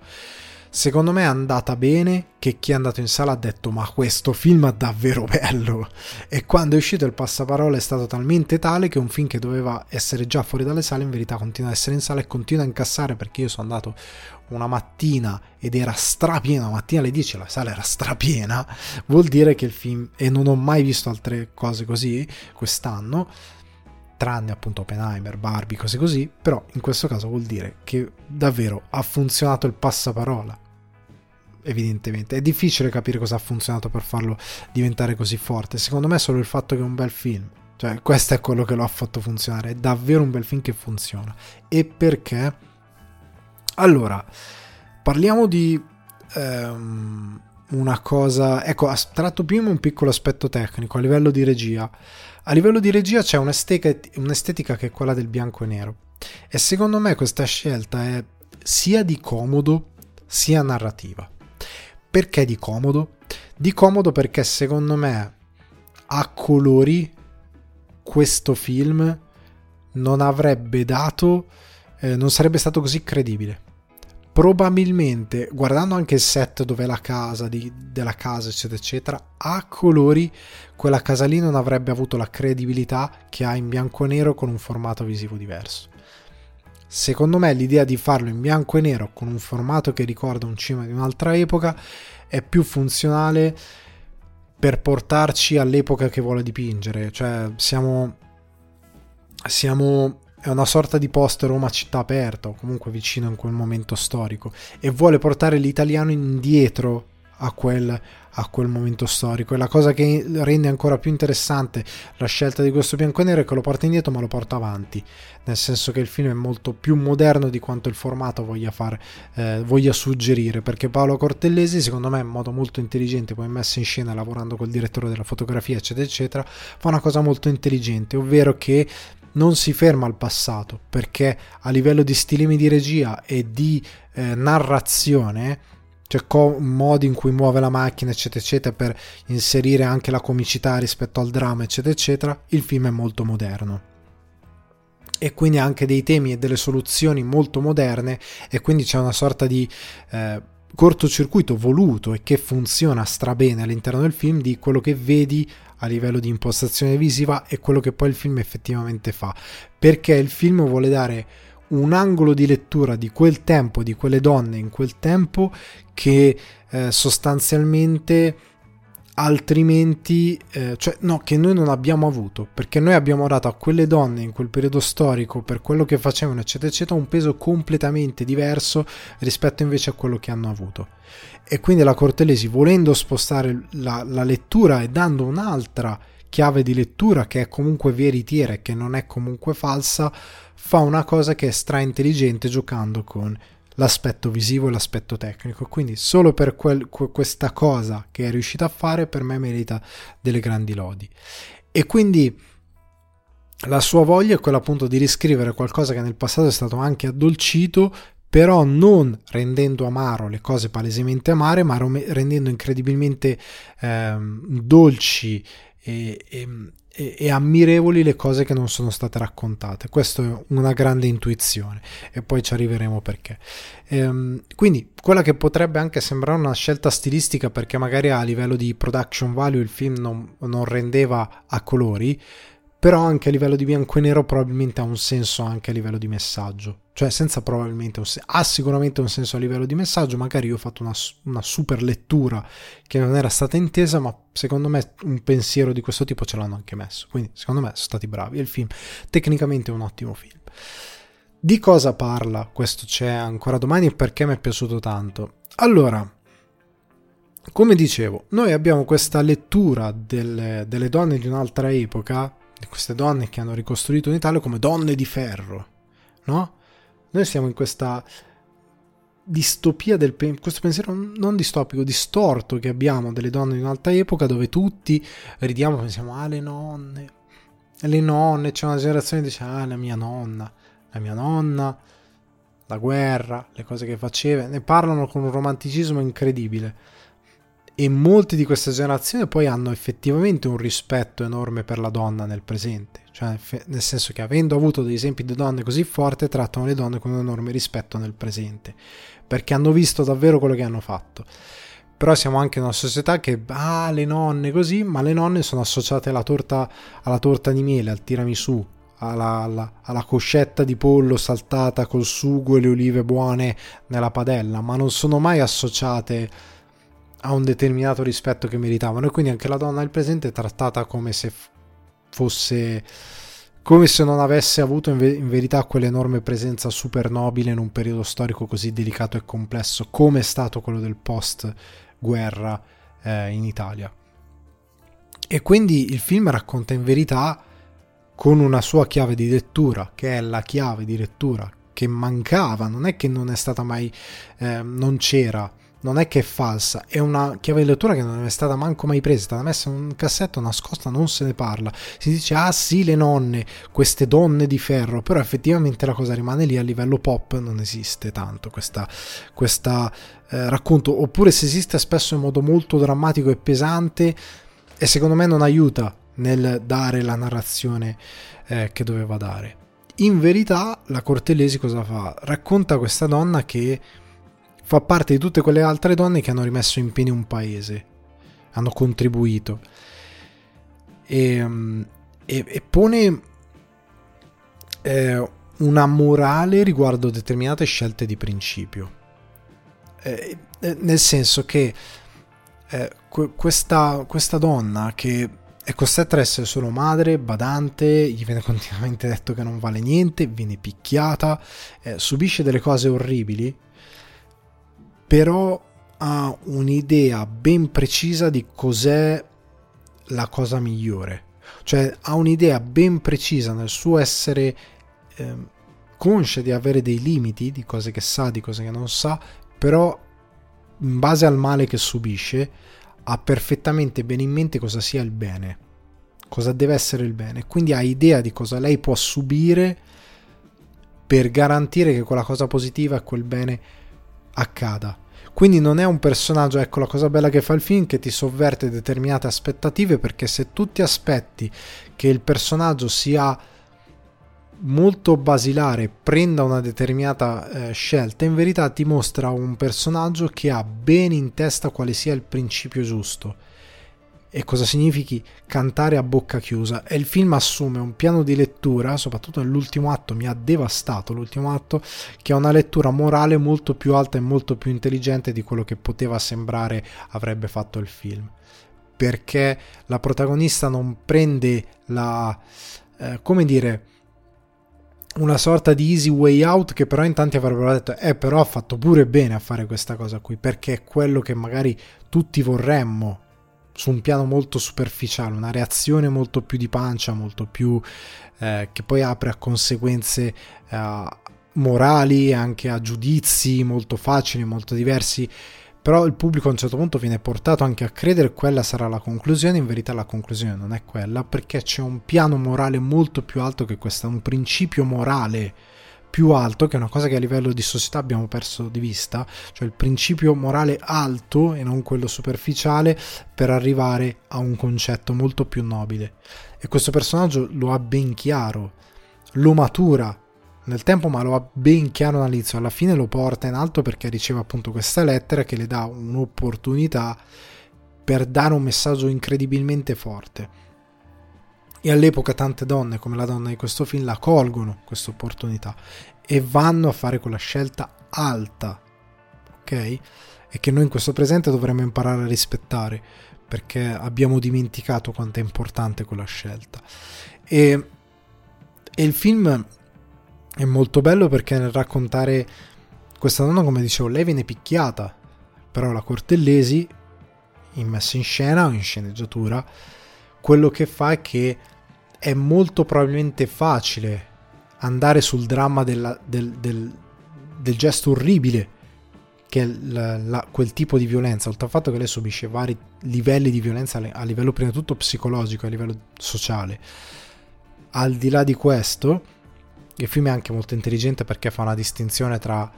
Secondo me è andata bene che chi è andato in sala ha detto ma questo film è davvero bello e quando è uscito il passaparola è stato talmente tale che un film che doveva essere già fuori dalle sale in verità continua ad essere in sala e continua a incassare perché io sono andato una mattina ed era strapiena, la mattina alle 10 la sala era strapiena, vuol dire che il film, e non ho mai visto altre cose così quest'anno, tranne appunto Oppenheimer, Barbie, cose così, però in questo caso vuol dire che davvero ha funzionato il passaparola. Evidentemente è difficile capire cosa ha funzionato per farlo diventare così forte. Secondo me è solo il fatto che è un bel film. Cioè, questo è quello che lo ha fatto funzionare. È davvero un bel film che funziona. E perché? Allora, parliamo di um, una cosa. Ecco, tratto prima un piccolo aspetto tecnico a livello di regia. A livello di regia c'è un'estetica, che è quella del bianco e nero. E secondo me questa scelta è sia di comodo sia narrativa. Perché di comodo? Di comodo perché secondo me a colori questo film non avrebbe dato, eh, non sarebbe stato così credibile. Probabilmente, guardando anche il set dove è la casa, di, della casa, eccetera, eccetera, a colori quella casa lì non avrebbe avuto la credibilità che ha in bianco e nero con un formato visivo diverso. Secondo me l'idea di farlo in bianco e nero con un formato che ricorda un cinema di un'altra epoca è più funzionale per portarci all'epoca che vuole dipingere. Cioè, siamo. Siamo. È una sorta di post Roma città aperta, o comunque vicino in quel momento storico, e vuole portare l'italiano indietro a quel, a quel momento storico. E la cosa che rende ancora più interessante la scelta di questo bianco e nero è che lo porta indietro ma lo porta avanti, nel senso che il film è molto più moderno di quanto il formato voglia, far, eh, voglia suggerire, perché Paolo Cortellesi secondo me in modo molto intelligente, poi messo in scena lavorando col direttore della fotografia eccetera eccetera, fa una cosa molto intelligente, ovvero che non si ferma al passato perché a livello di stilemi di regia e di eh, narrazione cioè co- modi in cui muove la macchina, eccetera, eccetera, per inserire anche la comicità rispetto al dramma, eccetera, eccetera, il film è molto moderno. E quindi ha anche dei temi e delle soluzioni molto moderne, e quindi c'è una sorta di eh, cortocircuito voluto e che funziona strabene all'interno del film di quello che vedi a livello di impostazione visiva e quello che poi il film effettivamente fa. Perché il film vuole dare un angolo di lettura di quel tempo, di quelle donne in quel tempo che eh, sostanzialmente altrimenti, eh, cioè no, che noi non abbiamo avuto, perché noi abbiamo dato a quelle donne in quel periodo storico, per quello che facevano, eccetera, eccetera, un peso completamente diverso rispetto invece a quello che hanno avuto. E quindi la Cortelesi, volendo spostare la, la lettura e dando un'altra chiave di lettura che è comunque veritiera e che non è comunque falsa, fa una cosa che è stra intelligente giocando con l'aspetto visivo e l'aspetto tecnico. Quindi solo per quel, questa cosa che è riuscita a fare per me merita delle grandi lodi. E quindi la sua voglia è quella appunto di riscrivere qualcosa che nel passato è stato anche addolcito, però non rendendo amaro le cose palesemente amare, ma rendendo incredibilmente eh, dolci e, e, e, e, ammirevoli le cose che non sono state raccontate. Questa è una grande intuizione e poi ci arriveremo perché. Ehm, quindi quella che potrebbe anche sembrare una scelta stilistica perché magari a livello di production value il film non, non rendeva a colori, però anche a livello di bianco e nero probabilmente ha un senso anche a livello di messaggio. Cioè senza probabilmente un sen- ha sicuramente un senso a livello di messaggio magari io ho fatto una, una, super lettura che non era stata intesa ma secondo me un pensiero di questo tipo ce l'hanno anche messo. Quindi secondo me sono stati bravi. E il film tecnicamente è un ottimo film. Di cosa parla? Questo c'è ancora domani e perché mi è piaciuto tanto. Allora come dicevo, noi abbiamo questa lettura delle, delle donne di un'altra epoca di queste donne che hanno ricostruito l'Italia come donne di ferro, no? Noi siamo in questa distopia del questo pensiero non distopico, distorto che abbiamo delle donne di un'altra epoca dove tutti ridiamo pensiamo ah le nonne, le nonne, c'è una generazione che dice ah la mia nonna, la mia nonna, la guerra, le cose che faceva, ne parlano con un romanticismo incredibile e molti di questa generazione poi hanno effettivamente un rispetto enorme per la donna nel presente, cioè nel senso che avendo avuto dei esempi di donne così forti trattano le donne con un enorme rispetto nel presente, perché hanno visto davvero quello che hanno fatto. Però siamo anche una società che, ah, le nonne così, ma le nonne sono associate alla torta, alla torta di miele, al tiramisù, alla, alla, alla, coscetta di pollo saltata col sugo e le olive buone nella padella, ma non sono mai associate a un determinato rispetto che meritavano. E quindi anche la donna del presente è trattata come se fosse come se non avesse avuto in, ve- in verità quell'enorme presenza super nobile in un periodo storico così delicato e complesso come è stato quello del post guerra eh, in Italia. E quindi il film racconta in verità con una sua chiave di lettura che è la chiave di lettura che mancava non è che non è stata mai eh, non c'era non è che è falsa, è una chiave di lettura che non è stata manco mai presa, è stata messa in un cassetto nascosta, non se ne parla. Si dice, ah sì, le nonne, queste donne di ferro, però effettivamente la cosa rimane lì a livello pop, non esiste tanto questa, questa eh, racconto, oppure se esiste spesso in modo molto drammatico e pesante e secondo me non aiuta nel dare la narrazione eh, che doveva dare. In verità la Cortellesi cosa fa? Racconta questa donna che fa parte di tutte quelle altre donne che hanno rimesso in piedi un paese, hanno contribuito e, mm, e, e pone eh, una morale riguardo determinate scelte di principio. Eh, eh nel senso che eh, questa, questa donna che è costretta ad essere solo madre, badante, gli viene [laughs] continuamente detto che non vale niente, viene picchiata, eh, subisce delle cose orribili però ha un'idea ben precisa di cos'è la cosa migliore. Cioè ha un'idea ben precisa nel suo essere eh, conscia di avere dei limiti, di cose che sa, di cose che non sa, però in base al male che subisce ha perfettamente bene in mente cosa sia il bene, cosa deve essere il bene. Quindi ha idea di cosa lei può subire per garantire che quella cosa positiva e quel bene accada. Quindi non è un personaggio, ecco la cosa bella che fa il film, che ti sovverte determinate aspettative, perché se tu ti aspetti che il personaggio sia molto basilare, prenda una determinata eh, scelta, in verità ti mostra un personaggio che ha bene in testa quale sia il principio giusto e cosa significhi cantare a bocca chiusa e il film assume un piano di lettura, soprattutto nell'ultimo atto mi ha devastato l'ultimo atto, che ha una lettura morale molto più alta e molto più intelligente di quello che poteva sembrare avrebbe fatto il film. Perché la protagonista non prende la eh, come dire una sorta di easy way out che però in tanti avrebbero detto eh però ha fatto pure bene a fare questa cosa qui perché è quello che magari tutti vorremmo su un piano molto superficiale, una reazione molto più di pancia, molto più eh, che poi apre a conseguenze eh, morali, anche a giudizi molto facili, molto diversi. Però il pubblico a un certo punto viene portato anche a credere che quella sarà la conclusione, in verità la conclusione non è quella, perché c'è un piano morale molto più alto che questo, un principio morale più alto, che è una cosa che a livello di società abbiamo perso di vista, cioè il principio morale alto e non quello superficiale per arrivare a un concetto molto più nobile. E questo personaggio lo ha ben chiaro, lo matura nel tempo, ma lo ha ben chiaro all'inizio, alla fine lo porta in alto perché riceve appunto questa lettera che le dà un'opportunità per dare un messaggio incredibilmente forte. E all'epoca tante donne, come la donna di questo film, la colgono questa opportunità e vanno a fare quella scelta alta, ok? E che noi in questo presente dovremmo imparare a rispettare perché abbiamo dimenticato quanto è importante quella scelta. E, e il film è molto bello perché nel raccontare questa donna, come dicevo, lei viene picchiata, però la Cortellesi, in messa in scena o in sceneggiatura, quello che fa è che è molto probabilmente facile andare sul dramma della, del, del, del, gesto orribile che è la, la, quel tipo di violenza, oltre al fatto che lei subisce vari livelli di violenza a livello prima di tutto psicologico, a livello sociale. Al di là di questo, il film è anche molto intelligente perché fa una distinzione tra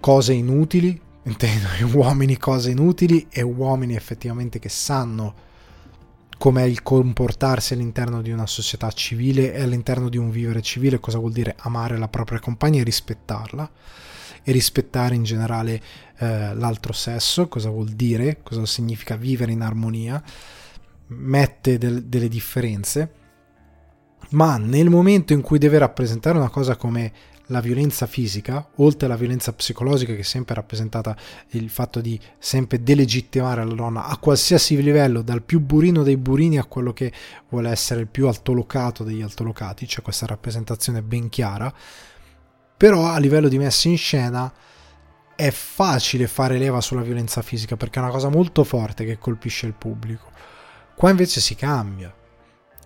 cose inutili, [laughs] intendo uomini cose inutili e uomini effettivamente che sanno com'è il comportarsi all'interno di una società civile e all'interno di un vivere civile, cosa vuol dire amare la propria compagna e rispettarla e rispettare in generale eh, l'altro sesso, cosa vuol dire, cosa significa vivere in armonia, mette del, delle differenze, ma nel momento in cui deve rappresentare una cosa come la violenza fisica, oltre alla violenza psicologica che è sempre rappresentata il fatto di sempre delegittimare la donna a qualsiasi livello, dal più burino dei burini a quello che vuole essere il più altolocato degli altolocati, c'è questa rappresentazione ben chiara, però a livello di messa in scena è facile fare leva sulla violenza fisica perché è una cosa molto forte che colpisce il pubblico. Qua invece si cambia.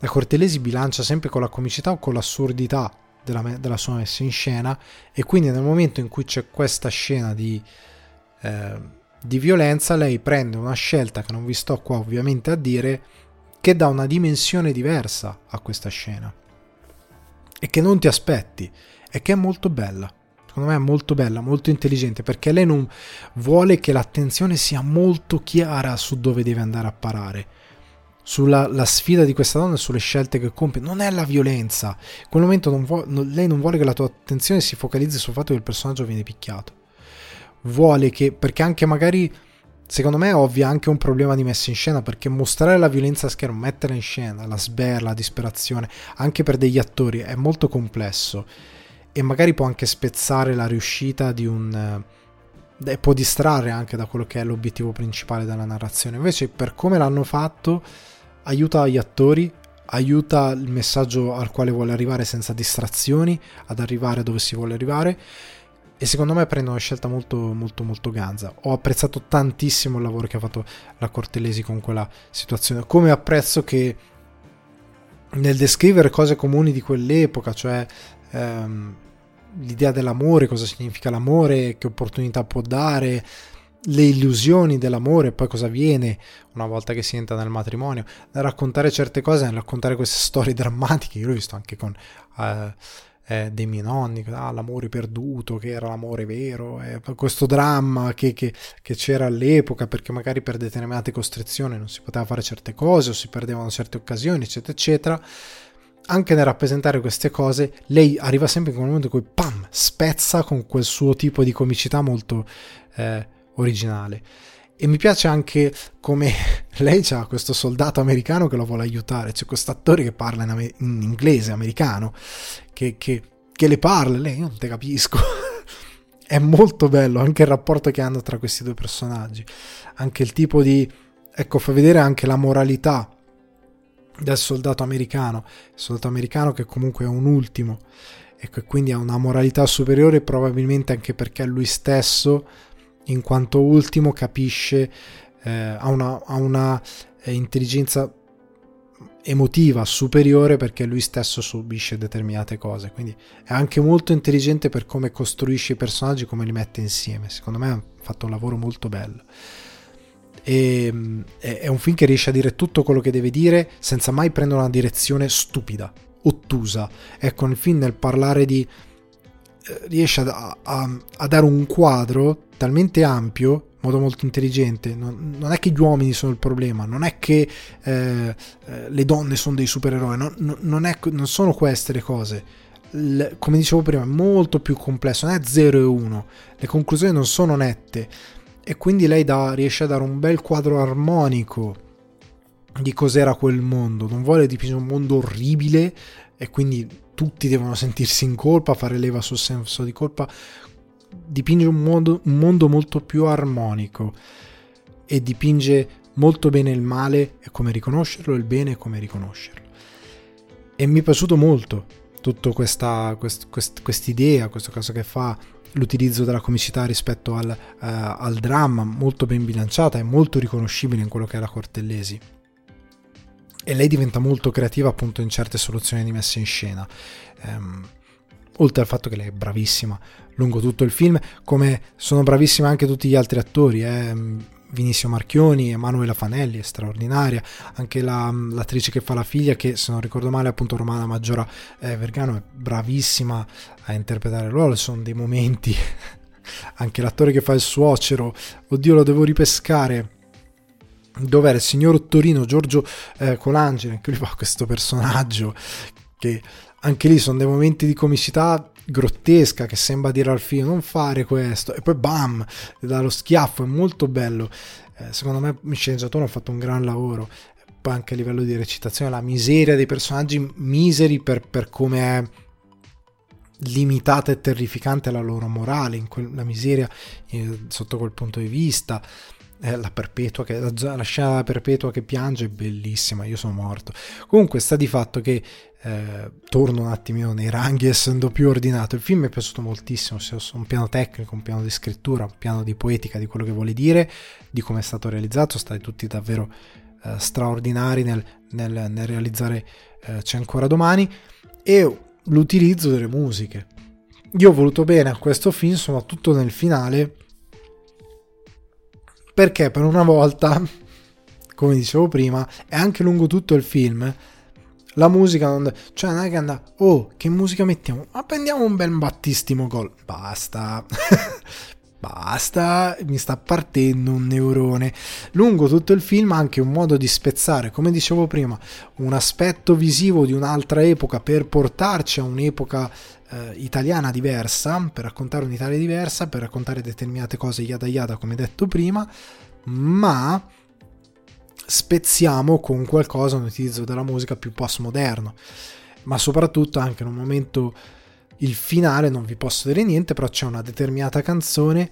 La Cortelesi bilancia sempre con la comicità o con l'assurdità della, della, sua messa in scena. E quindi nel momento in cui c'è questa scena di, eh, di violenza, lei prende una scelta che non vi sto qua ovviamente a dire, che dà una dimensione diversa a questa scena. E che non ti aspetti. E che è molto bella. Secondo me è molto bella, molto intelligente perché lei non vuole che l'attenzione sia molto chiara su dove deve andare a parare sulla sfida di questa donna e sulle scelte che compie. Non è la violenza. In quel momento non vuole, non, lei non vuole che la tua attenzione si focalizzi sul fatto che il personaggio viene picchiato. Vuole che, perché anche magari, secondo me, è ovvio anche un problema di messa in scena, perché mostrare la violenza a schermo, metterla in scena, la sberla, la disperazione, anche per degli attori, è molto complesso. E magari può anche spezzare la riuscita di un... Eh, può distrarre anche da quello che è l'obiettivo principale della narrazione. Invece, per come l'hanno fatto aiuta gli attori, aiuta il messaggio al quale vuole arrivare senza distrazioni, ad arrivare dove si vuole arrivare. E secondo me prende una scelta molto, molto, molto ganza. Ho apprezzato tantissimo il lavoro che ha fatto la Cortellesi con quella situazione. Come apprezzo che nel descrivere cose comuni di quell'epoca, cioè ehm, l'idea dell'amore, cosa significa l'amore, che opportunità può dare, le illusioni dell'amore, poi cosa avviene una volta che si entra nel matrimonio, nel raccontare certe cose, nel raccontare queste [laughs] storie drammatiche, io l'ho visto anche con eh, eh, dei miei nonni, ah, l'amore perduto, che era l'amore vero, eh, questo dramma che, che, che, c'era all'epoca, perché magari per determinate costrizioni non si poteva fare certe cose o si perdevano certe occasioni, eccetera, eccetera. Anche nel rappresentare queste cose, lei arriva sempre in quel momento in cui pam, spezza con quel suo tipo di comicità molto eh, originale. E mi piace anche come [laughs] lei ha questo soldato americano che lo vuole aiutare, c'è questo attore che parla in, amer- in inglese americano, che, che, che, le parla, lei non te capisco. [laughs] È molto bello anche il rapporto che hanno tra questi due personaggi, anche il tipo di... ecco, fa vedere anche la moralità del soldato americano, il soldato americano che comunque è un ultimo e quindi ha una moralità superiore probabilmente anche perché lui stesso in quanto ultimo capisce, eh, ha una, ha una eh, intelligenza emotiva superiore perché lui stesso subisce determinate cose. Quindi è anche molto intelligente per come costruisce i personaggi come li mette insieme. Secondo me ha fatto un lavoro molto bello. E, ehm, è un film che riesce a dire tutto quello che deve dire senza mai prendere una direzione stupida ottusa. Ecco il film nel parlare di riesce a, a, a dare un quadro talmente ampio in modo molto intelligente. Non, non, è che gli uomini sono il problema, non è che eh, eh, le donne sono dei supereroi, non, non, è, non sono queste le cose. L, come dicevo prima, è molto più complesso, non è 0 e 1, le conclusioni non sono nette e quindi lei da, riesce a dare un bel quadro armonico di cos'era quel mondo. Non vuole dipingere un mondo orribile e quindi tutti devono sentirsi in colpa, fare leva sul senso di colpa dipinge un mondo, un mondo molto più armonico e dipinge molto bene il male e come riconoscerlo, il bene e come riconoscerlo. E mi è piaciuto molto tutta questa quest, quest, idea, questo caso che fa l'utilizzo della comicità rispetto al, uh, al, dramma, molto ben bilanciata e molto riconoscibile in quello che la Cortellesi. E lei diventa molto creativa appunto in certe soluzioni di messa in scena. Um, oltre al fatto che lei è bravissima lungo tutto il film, come sono bravissimi anche tutti gli altri attori. Eh. Vinicio Marchioni, Emanuela Fanelli è straordinaria, anche la, l'attrice che fa la figlia, che se non ricordo male appunto Romana Maggiora eh, Vergano, è bravissima a interpretare il ruolo, sono dei momenti, [laughs] anche l'attore che fa il suocero, oddio lo devo ripescare, dov'era il signor Torino Giorgio eh, Colangeli, anche lui fa questo personaggio che anche lì sono dei momenti di comicità grottesca che sembra dire al figlio non fare questo e poi bam dà lo schiaffo è molto bello. Eh, secondo me il sceneggiatore ha fatto un gran lavoro. Poi anche a livello di recitazione la miseria dei personaggi miseri per, per come è limitata e terrificante la loro morale quel, la miseria eh, sotto quel punto di vista eh, la perpetua che, la, la scena perpetua che piange è bellissima io sono morto comunque sta di fatto che eh, torno un attimino nei ranghi essendo più ordinato. Il film mi è piaciuto moltissimo, sia su un piano tecnico, un piano di scrittura, un piano di poetica di quello che vuole dire, di come è stato realizzato, state tutti davvero eh, straordinari nel, nel, nel realizzare eh, C'è ancora domani e l'utilizzo delle musiche. Io ho voluto bene a questo film, soprattutto nel finale, perché per una volta, [laughs] come dicevo prima, è anche lungo tutto il film. La musica non... Cioè non è che anda... Oh, che musica mettiamo? Ma prendiamo un bel battistimo gol. Basta. [laughs] Basta, mi sta partendo un neurone. Lungo tutto il film anche un modo di spezzare, come dicevo prima, un aspetto visivo di un'altra epoca per portarci a un'epoca eh, italiana diversa, per raccontare un'Italia diversa, per raccontare determinate cose yada yada come detto prima, ma spezziamo con qualcosa, un utilizzo della musica più postmoderno, ma soprattutto anche in un momento il finale non vi posso dire niente, però c'è una determinata canzone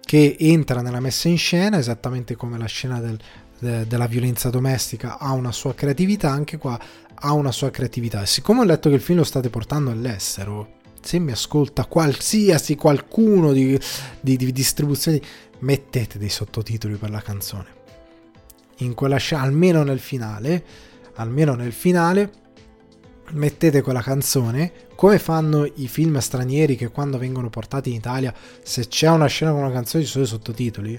che entra nella messa in scena, esattamente come la scena del, de, della violenza domestica ha una sua creatività, anche qua ha una sua creatività. E siccome ho letto che il film lo state portando all'estero, se mi ascolta qualsiasi qualcuno di, di, di distribuzioni, mettete dei sottotitoli per la canzone. In quella scena, almeno nel finale, almeno nel finale, mettete quella canzone come fanno i film stranieri che quando vengono portati in Italia se c'è una scena con una canzone ci sono i sottotitoli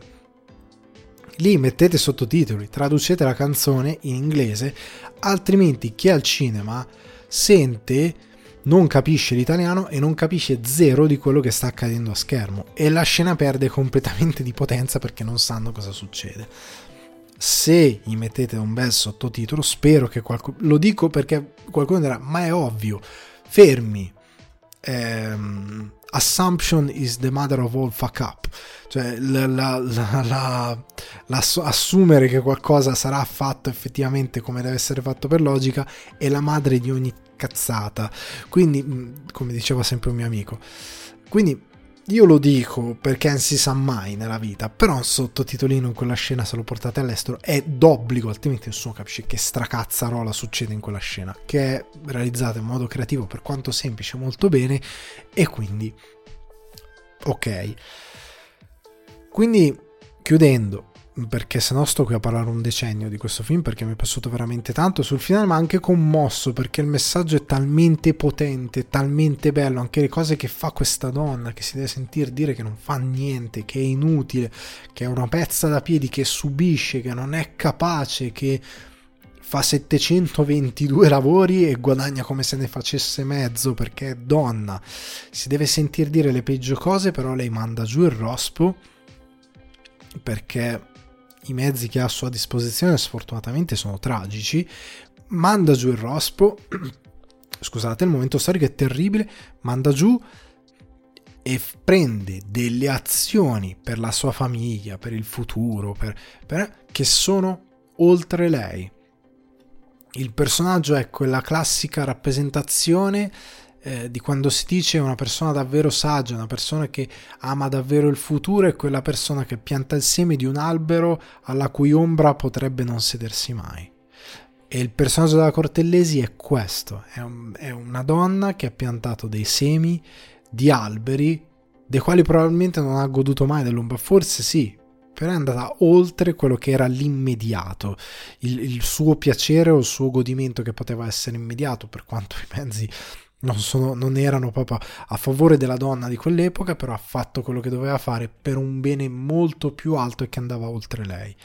lì mettete sottotitoli traducete la canzone in inglese altrimenti chi è al cinema sente non capisce l'italiano e non capisce zero di quello che sta accadendo a schermo e la scena perde completamente di potenza perché non sanno cosa succede se gli mettete un bel sottotitolo, spero che qualcuno... Lo dico perché qualcuno dirà, ma è ovvio, fermi. Um, assumption is the mother of all fuck up. Cioè, la, la, la, assumere che qualcosa sarà fatto effettivamente come deve essere fatto per logica è la madre di ogni cazzata. Quindi, come diceva sempre un mio amico. Quindi io lo dico perché non si sa mai nella vita, però un sottotitolino in quella scena se lo portate all'estero è d'obbligo, altrimenti nessuno capisce che stracazzarola succede in quella scena, che è realizzata in modo creativo per quanto semplice molto bene e quindi ok. Quindi chiudendo, perché se no sto qui a parlare un decennio di questo film perché mi è piaciuto veramente tanto sul finale ma anche commosso perché il messaggio è talmente potente, talmente bello, anche le cose che fa questa donna che si deve sentire dire che non fa niente, che è inutile, che è una pezza da piedi, che subisce, che non è capace, che fa 722 lavori e guadagna come se ne facesse mezzo perché è donna. Si deve sentire dire le peggio cose però lei manda giù il rospo perché i mezzi che ha a sua disposizione sfortunatamente sono tragici, manda giù il rospo, [clears throat] scusate, il momento storico è terribile, manda giù e prende delle azioni per la sua famiglia, per il futuro, per, per, che sono oltre lei. Il personaggio è quella classica rappresentazione eh, di quando si dice una persona davvero saggia, una persona che ama davvero il futuro, è quella persona che pianta il seme di un albero alla cui ombra potrebbe non sedersi mai. E il personaggio della Cortellesi è questo, è, un, è una donna che ha piantato dei semi di alberi dei quali probabilmente non ha goduto mai dell'ombra, forse sì, però è andata oltre quello che era l'immediato, il, il, suo piacere o il suo godimento che poteva essere immediato, per quanto i mezzi non, sono, non, erano proprio a favore della donna di quell'epoca, però ha fatto quello che doveva fare per un bene molto più alto e che andava oltre lei.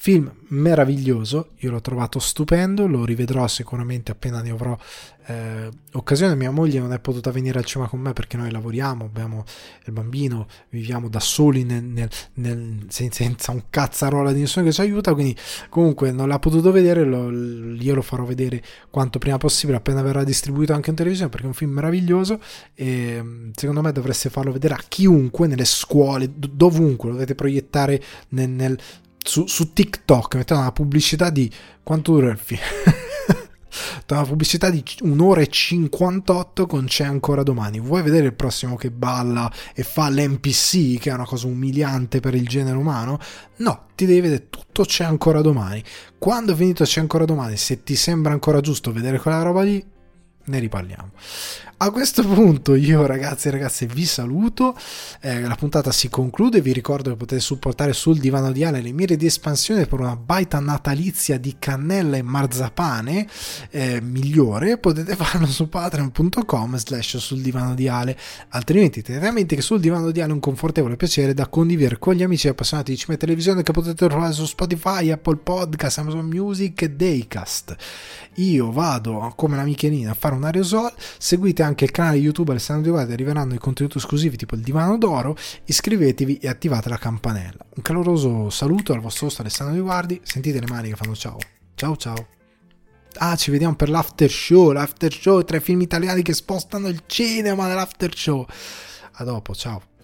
Film meraviglioso, io l'ho trovato stupendo, lo rivedrò sicuramente appena ne avrò eh, occasione. Mia moglie non è potuta venire al cinema con me perché noi lavoriamo, abbiamo il bambino, viviamo da soli nel, nel, nel, senza un cazzarola di nessuno che ci aiuta, quindi comunque non l'ha potuto vedere, lo, io lo farò vedere quanto prima possibile appena verrà distribuito anche in televisione perché è un film meraviglioso e secondo me dovreste farlo vedere a chiunque nelle scuole, dovunque, lo dovete proiettare nel, nel su, su TikTok mettendo una pubblicità di quanto dura il film? [laughs] una pubblicità di un'ora e 58 con C'è ancora domani. Vuoi vedere il prossimo che balla e fa l'NPC, che è una cosa umiliante per il genere umano? No, ti devi vedere tutto C'è ancora domani. Quando è finito C'è ancora domani, se ti sembra ancora giusto vedere quella roba lì, ne riparliamo. A questo punto io ragazzi e ragazze vi saluto, eh, la puntata si conclude, vi ricordo che potete supportare sul divano di Ale le mire di espansione per una baita natalizia di cannella e marzapane eh, migliore, potete farlo su patreon.com slash sul divano di Ale, altrimenti tenete a mente che sul divano di Ale è un confortevole piacere da condividere con gli amici appassionati di cinema e televisione che potete trovare su Spotify, Apple Podcast, Amazon Music e Daycast. Io vado come la Michelina a fare un aerosol, seguite anche il canale YouTube Alessandro Di Guardi, arriveranno i contenuti esclusivi tipo il divano d'oro, iscrivetevi e attivate la campanella. Un caloroso saluto al vostro host Alessandro Di Guardi, sentite le mani che fanno ciao. Ciao ciao. Ah, ci vediamo per l'after show, l'after show tra i film italiani che spostano il cinema nell'after show. A dopo, ciao.